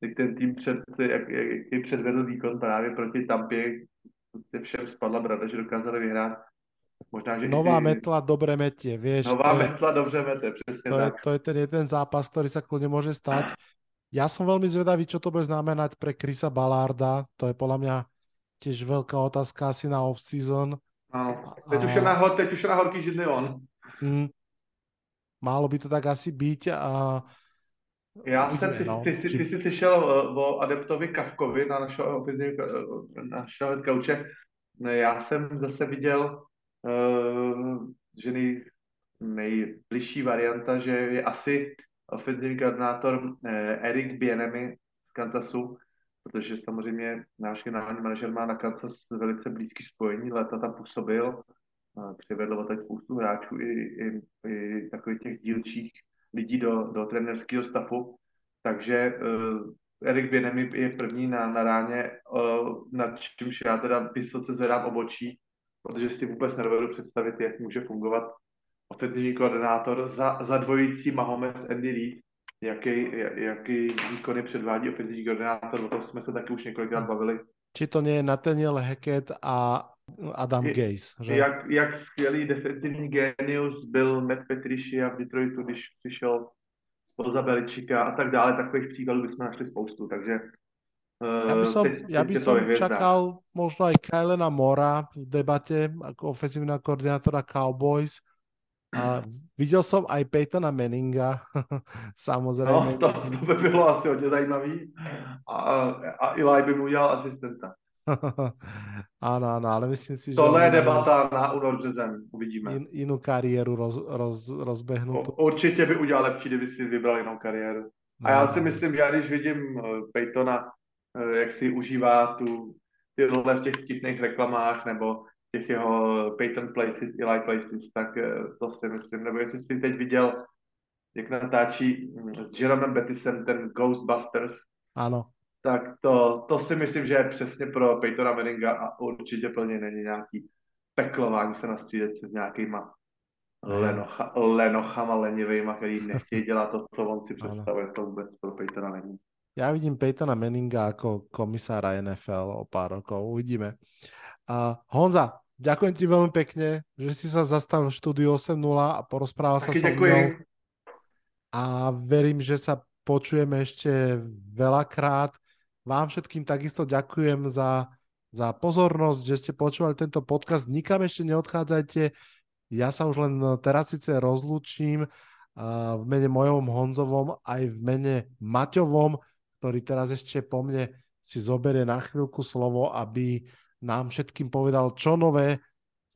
jak ten tým před, jak, jak, jak předvedl výkon právě proti Tampě, prostě všem spadla brada, že dokázali vyhrát Možná, že Nová si... metla dobre metie, vieš. Nová metla je, dobře mete, přesně to tak. Je, to je ten jeden zápas, ktorý sa kľudne môže stať. Ja som veľmi zvedavý, čo to bude znamenať pre Krisa Balarda. To je podľa mňa tiež veľká otázka asi na off-season. Áno, teď, a... už je na, teď už je na horký židný on. Mm, málo by to tak asi byť a já jsem, ty, no. ty, ty, ty, jsi slyšel uh, o adeptovi Kavkovi na našeho, našeho coache. Já jsem zase viděl že nej, nejbližší varianta, že je asi ofenzivní koordinátor Erik Bienemy z Kansasu, protože samozřejmě náš generální manažer má na Kansas velice blízký spojení, leta tam působil, přivedl teď spoustu hráčů i, i, i takových těch dílčích lidí do, do trenerského stavu, takže uh, Erik Bienemy je první na, na ráně, uh, nad čímž já teda vysoce zvedám obočí, protože si vůbec nedovedu představit, jak může fungovat ofenzivní koordinátor za, za dvojící Mahomes Andy Reid, jaký, jaký výkony předvádí ofenzivní koordinátor, o tom jsme se taky už několikrát bavili. Či to nie je Nathaniel Hackett a Adam Gaze, že? Jak, jak skvělý defensivní genius byl Matt Petriši a v Detroitu, když přišel spoza Beličika a tak dále, takových příkladů bychom našli spoustu, takže ja by som, ja by som čakal možno aj Kylena Mora v debate ako ofenzívna koordinátora Cowboys. A videl som aj Peytona Manninga, samozrejme. No, to, to by bylo asi hodně zajímavý. A, a Eli by mu udělal asistenta. áno, áno, ale myslím si, že... Tohle je debata na únor březen, uvidíme. In, inú kariéru roz, roz, rozbehnutú. Určitě by udělal lepší, kdyby si vybral jinou kariéru. A já si myslím, že když vidím eh, Peytona Eh, jak si užívá tu, ty role v těch vtipných reklamách nebo těch jeho Payton Places, Eli Places, tak eh, to si myslím, nebo jestli jsi teď viděl, jak natáčí hm, s Jeromem Bettisem ten Ghostbusters, ano. tak to, to si myslím, že je přesně pro Peytona Manninga a určitě plně není nějaký peklování se na střídečce s nějakýma lenocha, lenochama lenivejma, který nechtějí dělat to, co on si představuje, to vůbec pro Peytona není. Ja vidím Peytona Meninga ako komisára NFL o pár rokov. Uvidíme. Uh, Honza, ďakujem ti veľmi pekne, že si sa zastavil v štúdiu 8.0 a porozprával sa so mnou. A verím, že sa počujeme ešte veľakrát. Vám všetkým takisto ďakujem za, za pozornosť, že ste počúvali tento podcast. Nikam ešte neodchádzajte. Ja sa už len teraz síce rozlúčim v mene mojom Honzovom aj v mene Maťovom ktorý teraz ešte po mne si zoberie na chvíľku slovo, aby nám všetkým povedal, čo nové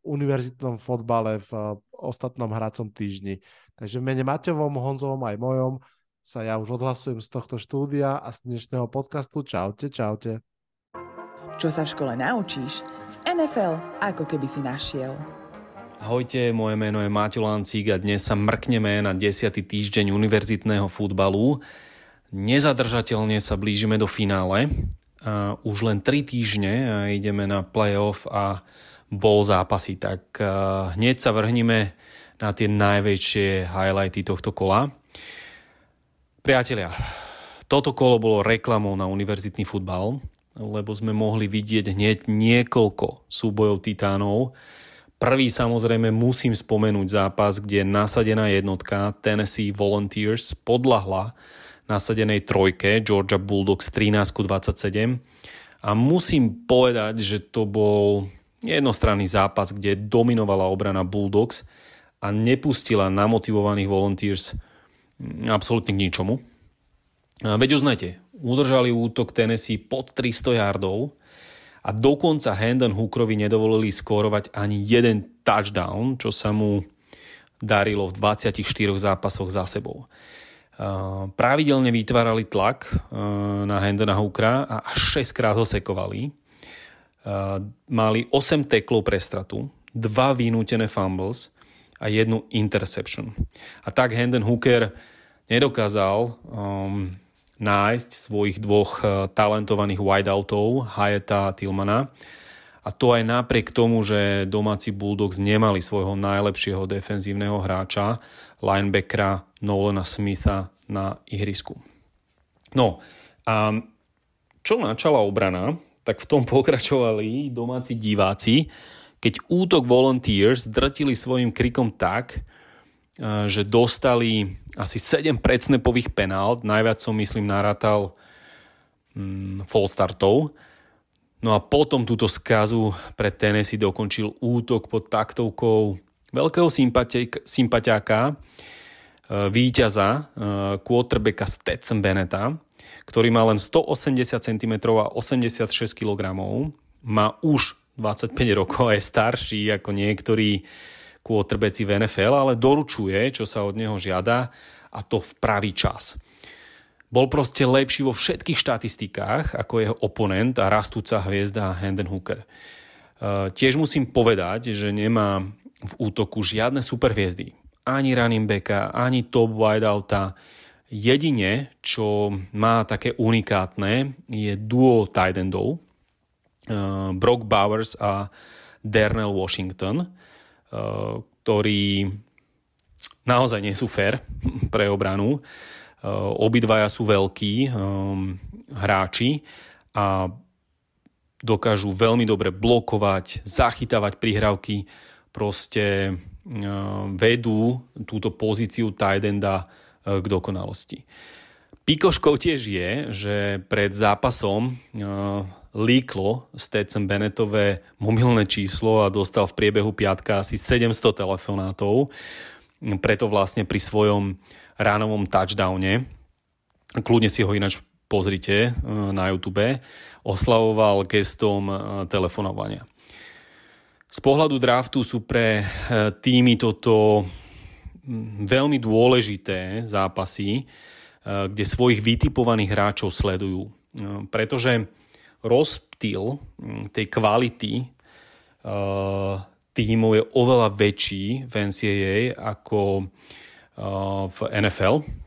v univerzitnom fotbale v eh, ostatnom hracom týždni. Takže v mene Matevom, Honzovom aj mojom sa ja už odhlasujem z tohto štúdia a z dnešného podcastu. Čaute, čaute. Čo sa v škole naučíš, v NFL ako keby si našiel. Ahojte, moje meno je Máťo Lancík a dnes sa mrkneme na 10. týždeň univerzitného futbalu. Nezadržateľne sa blížime do finále. Už len 3 týždne ideme na playoff a bol zápasy, tak hneď sa vrhnime na tie najväčšie highlighty tohto kola. Priatelia, toto kolo bolo reklamou na univerzitný futbal, lebo sme mohli vidieť hneď niekoľko súbojov titánov. Prvý samozrejme musím spomenúť zápas, kde nasadená jednotka Tennessee Volunteers podľahla nasadenej trojke Georgia Bulldogs 13-27 a musím povedať, že to bol jednostranný zápas, kde dominovala obrana Bulldogs a nepustila namotivovaných volunteers absolútne k ničomu. Veď uznajte, udržali útok Tennessee pod 300 yardov a dokonca Hendon Hookerovi nedovolili skórovať ani jeden touchdown, čo sa mu darilo v 24 zápasoch za sebou. Pravidelne vytvárali tlak na Hendona Hookera a až 6 krát ho sekovali. Mali 8 teklov pre stratu, 2 vynútené fumbles a jednu interception. A tak Hendon Hooker nedokázal um, nájsť svojich dvoch talentovaných wideoutov, Hayeta a Tillmana. A to aj napriek tomu, že domáci Bulldogs nemali svojho najlepšieho defenzívneho hráča, linebackera Nolana Smitha na ihrisku. No a čo načala obrana, tak v tom pokračovali domáci diváci, keď útok Volunteers drtili svojim krikom tak, eh, že dostali asi 7 predsnepových penál, najviac som myslím narátal mm, full startov. No a potom túto skazu pre Tennessee dokončil útok pod taktovkou veľkého sympatiáka, víťaza, eh, quarterbacka Stetson Beneta, ktorý má len 180 cm a 86 kg, má už 25 rokov a je starší ako niektorí quarterbacki v NFL, ale doručuje, čo sa od neho žiada a to v pravý čas. Bol proste lepší vo všetkých štatistikách ako jeho oponent a rastúca hviezda Hendon Hooker. E, tiež musím povedať, že nemá v útoku žiadne superhviezdy. Ani running backa, ani top wideouta. Jedine, čo má také unikátne, je duo tight endov, uh, Brock Bowers a Darnell Washington, uh, ktorí naozaj nie sú fair pre obranu. Uh, obidvaja sú veľkí um, hráči a dokážu veľmi dobre blokovať, zachytávať prihrávky, proste vedú túto pozíciu tight uh, k dokonalosti. Pikoškou tiež je, že pred zápasom uh, líklo Stetson Bennettové mobilné číslo a dostal v priebehu piatka asi 700 telefonátov. Preto vlastne pri svojom ránovom touchdowne, kľudne si ho ináč pozrite na YouTube, oslavoval gestom telefonovania. Z pohľadu draftu sú pre e, týmy toto veľmi dôležité zápasy, kde svojich vytipovaných hráčov sledujú. Pretože rozptyl tej kvality tímov je oveľa väčší v NCAA ako v NFL.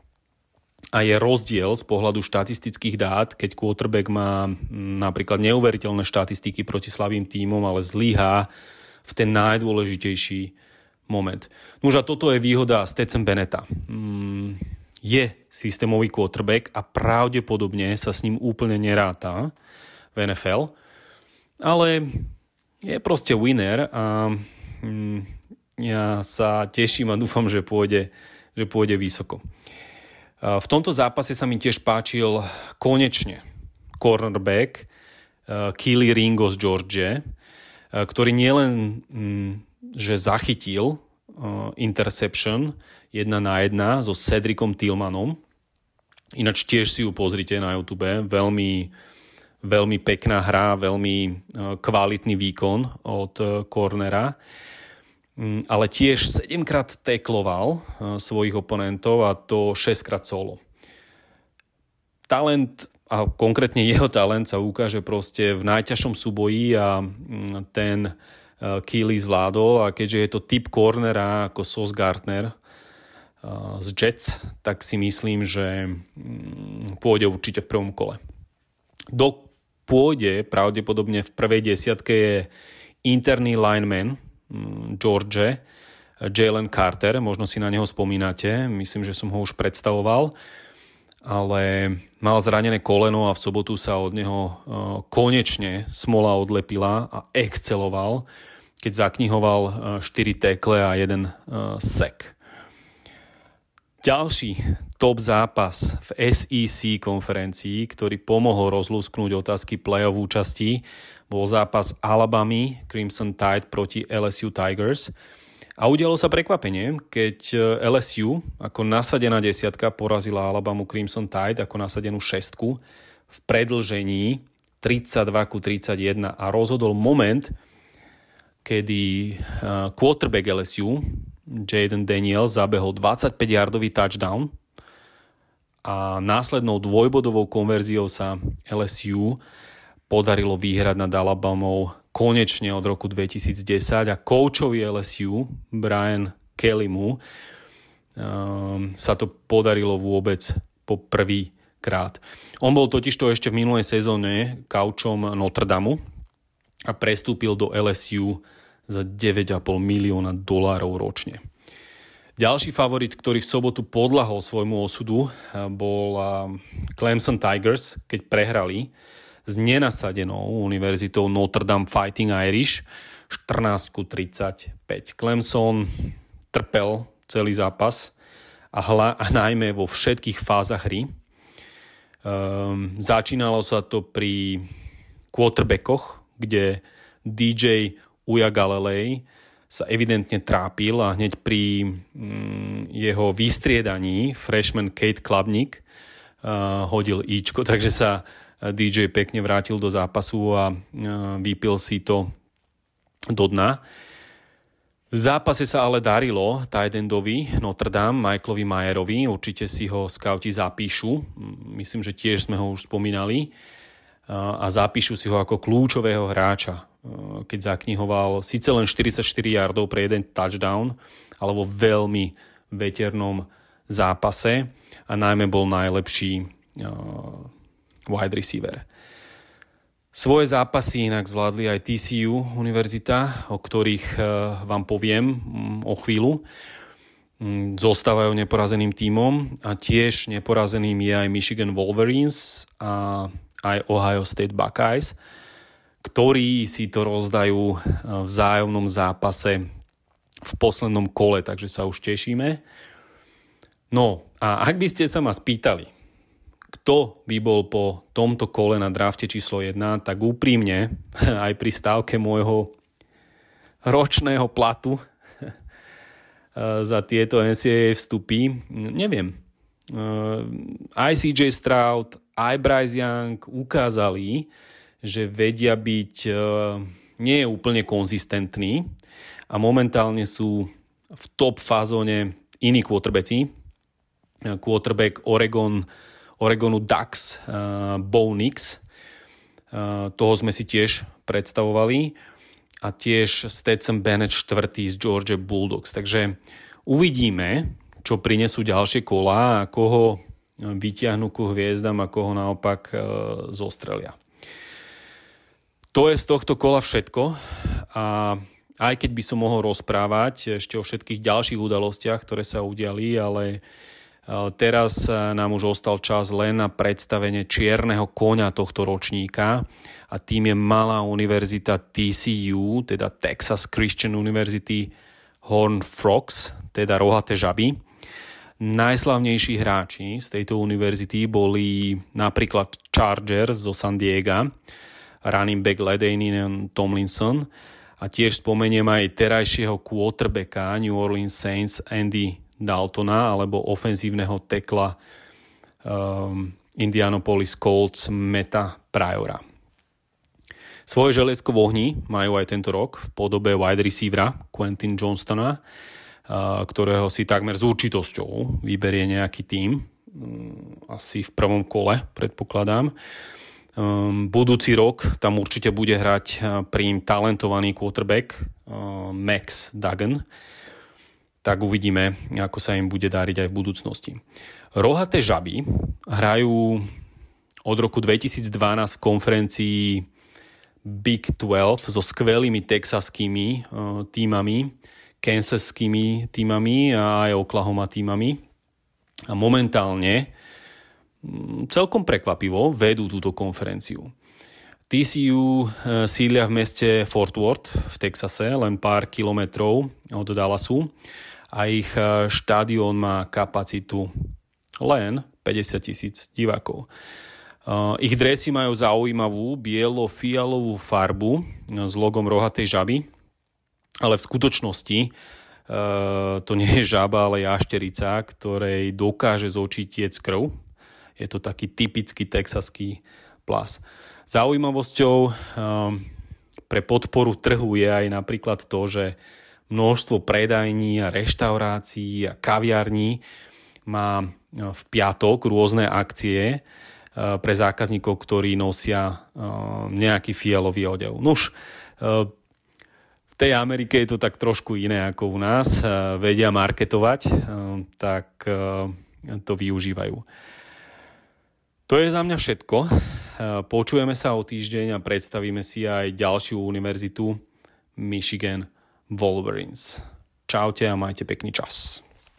A je rozdiel z pohľadu štatistických dát, keď quarterback má mm, napríklad neuveriteľné štatistiky proti slabým tímom, ale zlyhá v ten najdôležitejší moment. Nož a toto je výhoda Stetson Beneta. Mm, je systémový quarterback a pravdepodobne sa s ním úplne neráta v NFL. Ale je proste winner a mm, ja sa teším a dúfam, že pôjde, že pôjde vysoko. V tomto zápase sa mi tiež páčil konečne cornerback Keely Ringo z Georgia, ktorý nielen mm, že zachytil interception 1 na 1 so Cedricom Tillmanom, ináč tiež si ju pozrite na YouTube, veľmi veľmi pekná hra, veľmi kvalitný výkon od Cornera, ale tiež 7 krát tekloval e, svojich oponentov a to 6 krát solo. Talent a konkrétne jeho talent sa ukáže proste v najťažšom súboji a mm, ten Keely zvládol a keďže je to typ cornera ako Sos Gartner z Jets, tak si myslím, že mm, pôjde určite v prvom kole. Do pôjde pravdepodobne v prvej desiatke je interný lineman mm, George, Jalen Carter, možno si na neho spomínate, myslím, že som ho už predstavoval, ale mal zranené koleno a v sobotu sa od neho e, konečne smola odlepila a exceloval, keď zaknihoval 4 e, tekle a jeden e, sek. Ďalší top zápas v SEC konferencii, ktorý pomohol rozlúsknúť otázky play-off účasti, bol zápas Alabama Crimson Tide proti LSU Tigers. A udialo sa prekvapenie, keď e, LSU ako nasadená desiatka porazila Alabamu Crimson Tide ako nasadenú šestku v predlžení 32 ku 31 a rozhodol moment, kedy e, quarterback LSU Jaden Daniels zabehol 25-yardový touchdown a následnou dvojbodovou konverziou sa LSU podarilo vyhrať nad Alabamou konečne od roku 2010 a koučovi LSU Brian Kellymu um, sa to podarilo vôbec po prvý krát. On bol totižto ešte v minulej sezóne kaučom Notre Dame a prestúpil do LSU za 9,5 milióna dolárov ročne. Ďalší favorit, ktorý v sobotu podlahol svojmu osudu, bol Clemson Tigers, keď prehrali s nenasadenou univerzitou Notre Dame Fighting Irish 14 35. Clemson trpel celý zápas a, hla, a najmä vo všetkých fázach hry. Um, začínalo sa to pri quarterbackoch, kde DJ Uja Galilei sa evidentne trápil a hneď pri mm, jeho vystriedaní freshman Kate Klabnik uh, hodil íčko, takže sa DJ pekne vrátil do zápasu a vypil si to do dna. V zápase sa ale darilo Tidendovi Notre Dame, Michaelovi Majerovi, určite si ho skauti zapíšu, myslím, že tiež sme ho už spomínali. A zapíšu si ho ako kľúčového hráča, keď zaknihoval síce len 44 yardov pre jeden touchdown, ale vo veľmi veternom zápase. A najmä bol najlepší wide receiver. Svoje zápasy inak zvládli aj TCU univerzita, o ktorých e, vám poviem mm, o chvíľu. Mm, zostávajú neporazeným tímom a tiež neporazeným je aj Michigan Wolverines a aj Ohio State Buckeyes, ktorí si to rozdajú e, v vzájomnom zápase v poslednom kole, takže sa už tešíme. No a ak by ste sa ma spýtali, kto by bol po tomto kole na drafte číslo 1, tak úprimne aj pri stávke môjho ročného platu za tieto NCAA vstupy, neviem. Aj CJ Stroud, aj Bryce Young ukázali, že vedia byť nie je úplne konzistentní a momentálne sú v top fázone iní quarterbacki. Quarterback Oregon Oregonu Ducks, uh, Bo Nix. Uh, toho sme si tiež predstavovali a tiež Stetson Bennett štvrtý z Georgia Bulldogs. Takže uvidíme, čo prinesú ďalšie kola a koho vyťahnú ku hviezdam a koho naopak uh, zostrelia. To je z tohto kola všetko a aj keď by som mohol rozprávať ešte o všetkých ďalších udalostiach, ktoré sa udiali, ale Teraz nám už ostal čas len na predstavenie čierneho koňa tohto ročníka a tým je malá univerzita TCU, teda Texas Christian University Horn Frogs, teda rohaté žaby. Najslavnejší hráči z tejto univerzity boli napríklad Chargers zo San Diego, running back Ledainian Tomlinson a tiež spomeniem aj terajšieho quarterbacka New Orleans Saints Andy Daltona alebo ofenzívneho tekla um, Indianapolis Colts Meta Priora. Svoje železko v ohni majú aj tento rok v podobe wide receivera Quentin Johnstona, uh, ktorého si takmer s určitosťou vyberie nejaký tým, um, asi v prvom kole predpokladám. Um, budúci rok tam určite bude hrať uh, príjm talentovaný quarterback uh, Max Duggan, tak uvidíme, ako sa im bude dáriť aj v budúcnosti. Rohaté žaby hrajú od roku 2012 v konferencii Big 12 so skvelými texaskými uh, týmami, kansaskými týmami a aj Oklahoma týmami. A momentálne um, celkom prekvapivo vedú túto konferenciu. TCU uh, sídlia v meste Fort Worth v Texase, len pár kilometrov od Dallasu a ich e, štadión má kapacitu len 50 tisíc divákov. E, ich dresy majú zaujímavú bielo-fialovú farbu s logom rohatej žaby, ale v skutočnosti e, to nie je žaba, ale jašterica, ktorej dokáže z očí tiec krv. Je to taký typický texaský plas. Zaujímavosťou pre podporu trhu je aj napríklad to, že množstvo predajní a reštaurácií a kaviarní má v piatok rôzne akcie pre zákazníkov, ktorí nosia nejaký fialový odev. Nuž, v tej Amerike je to tak trošku iné ako u nás. Vedia marketovať, tak to využívajú. To je za mňa všetko. Počujeme sa o týždeň a predstavíme si aj ďalšiu univerzitu Michigan Wolverines. Čaute a majte pekný čas.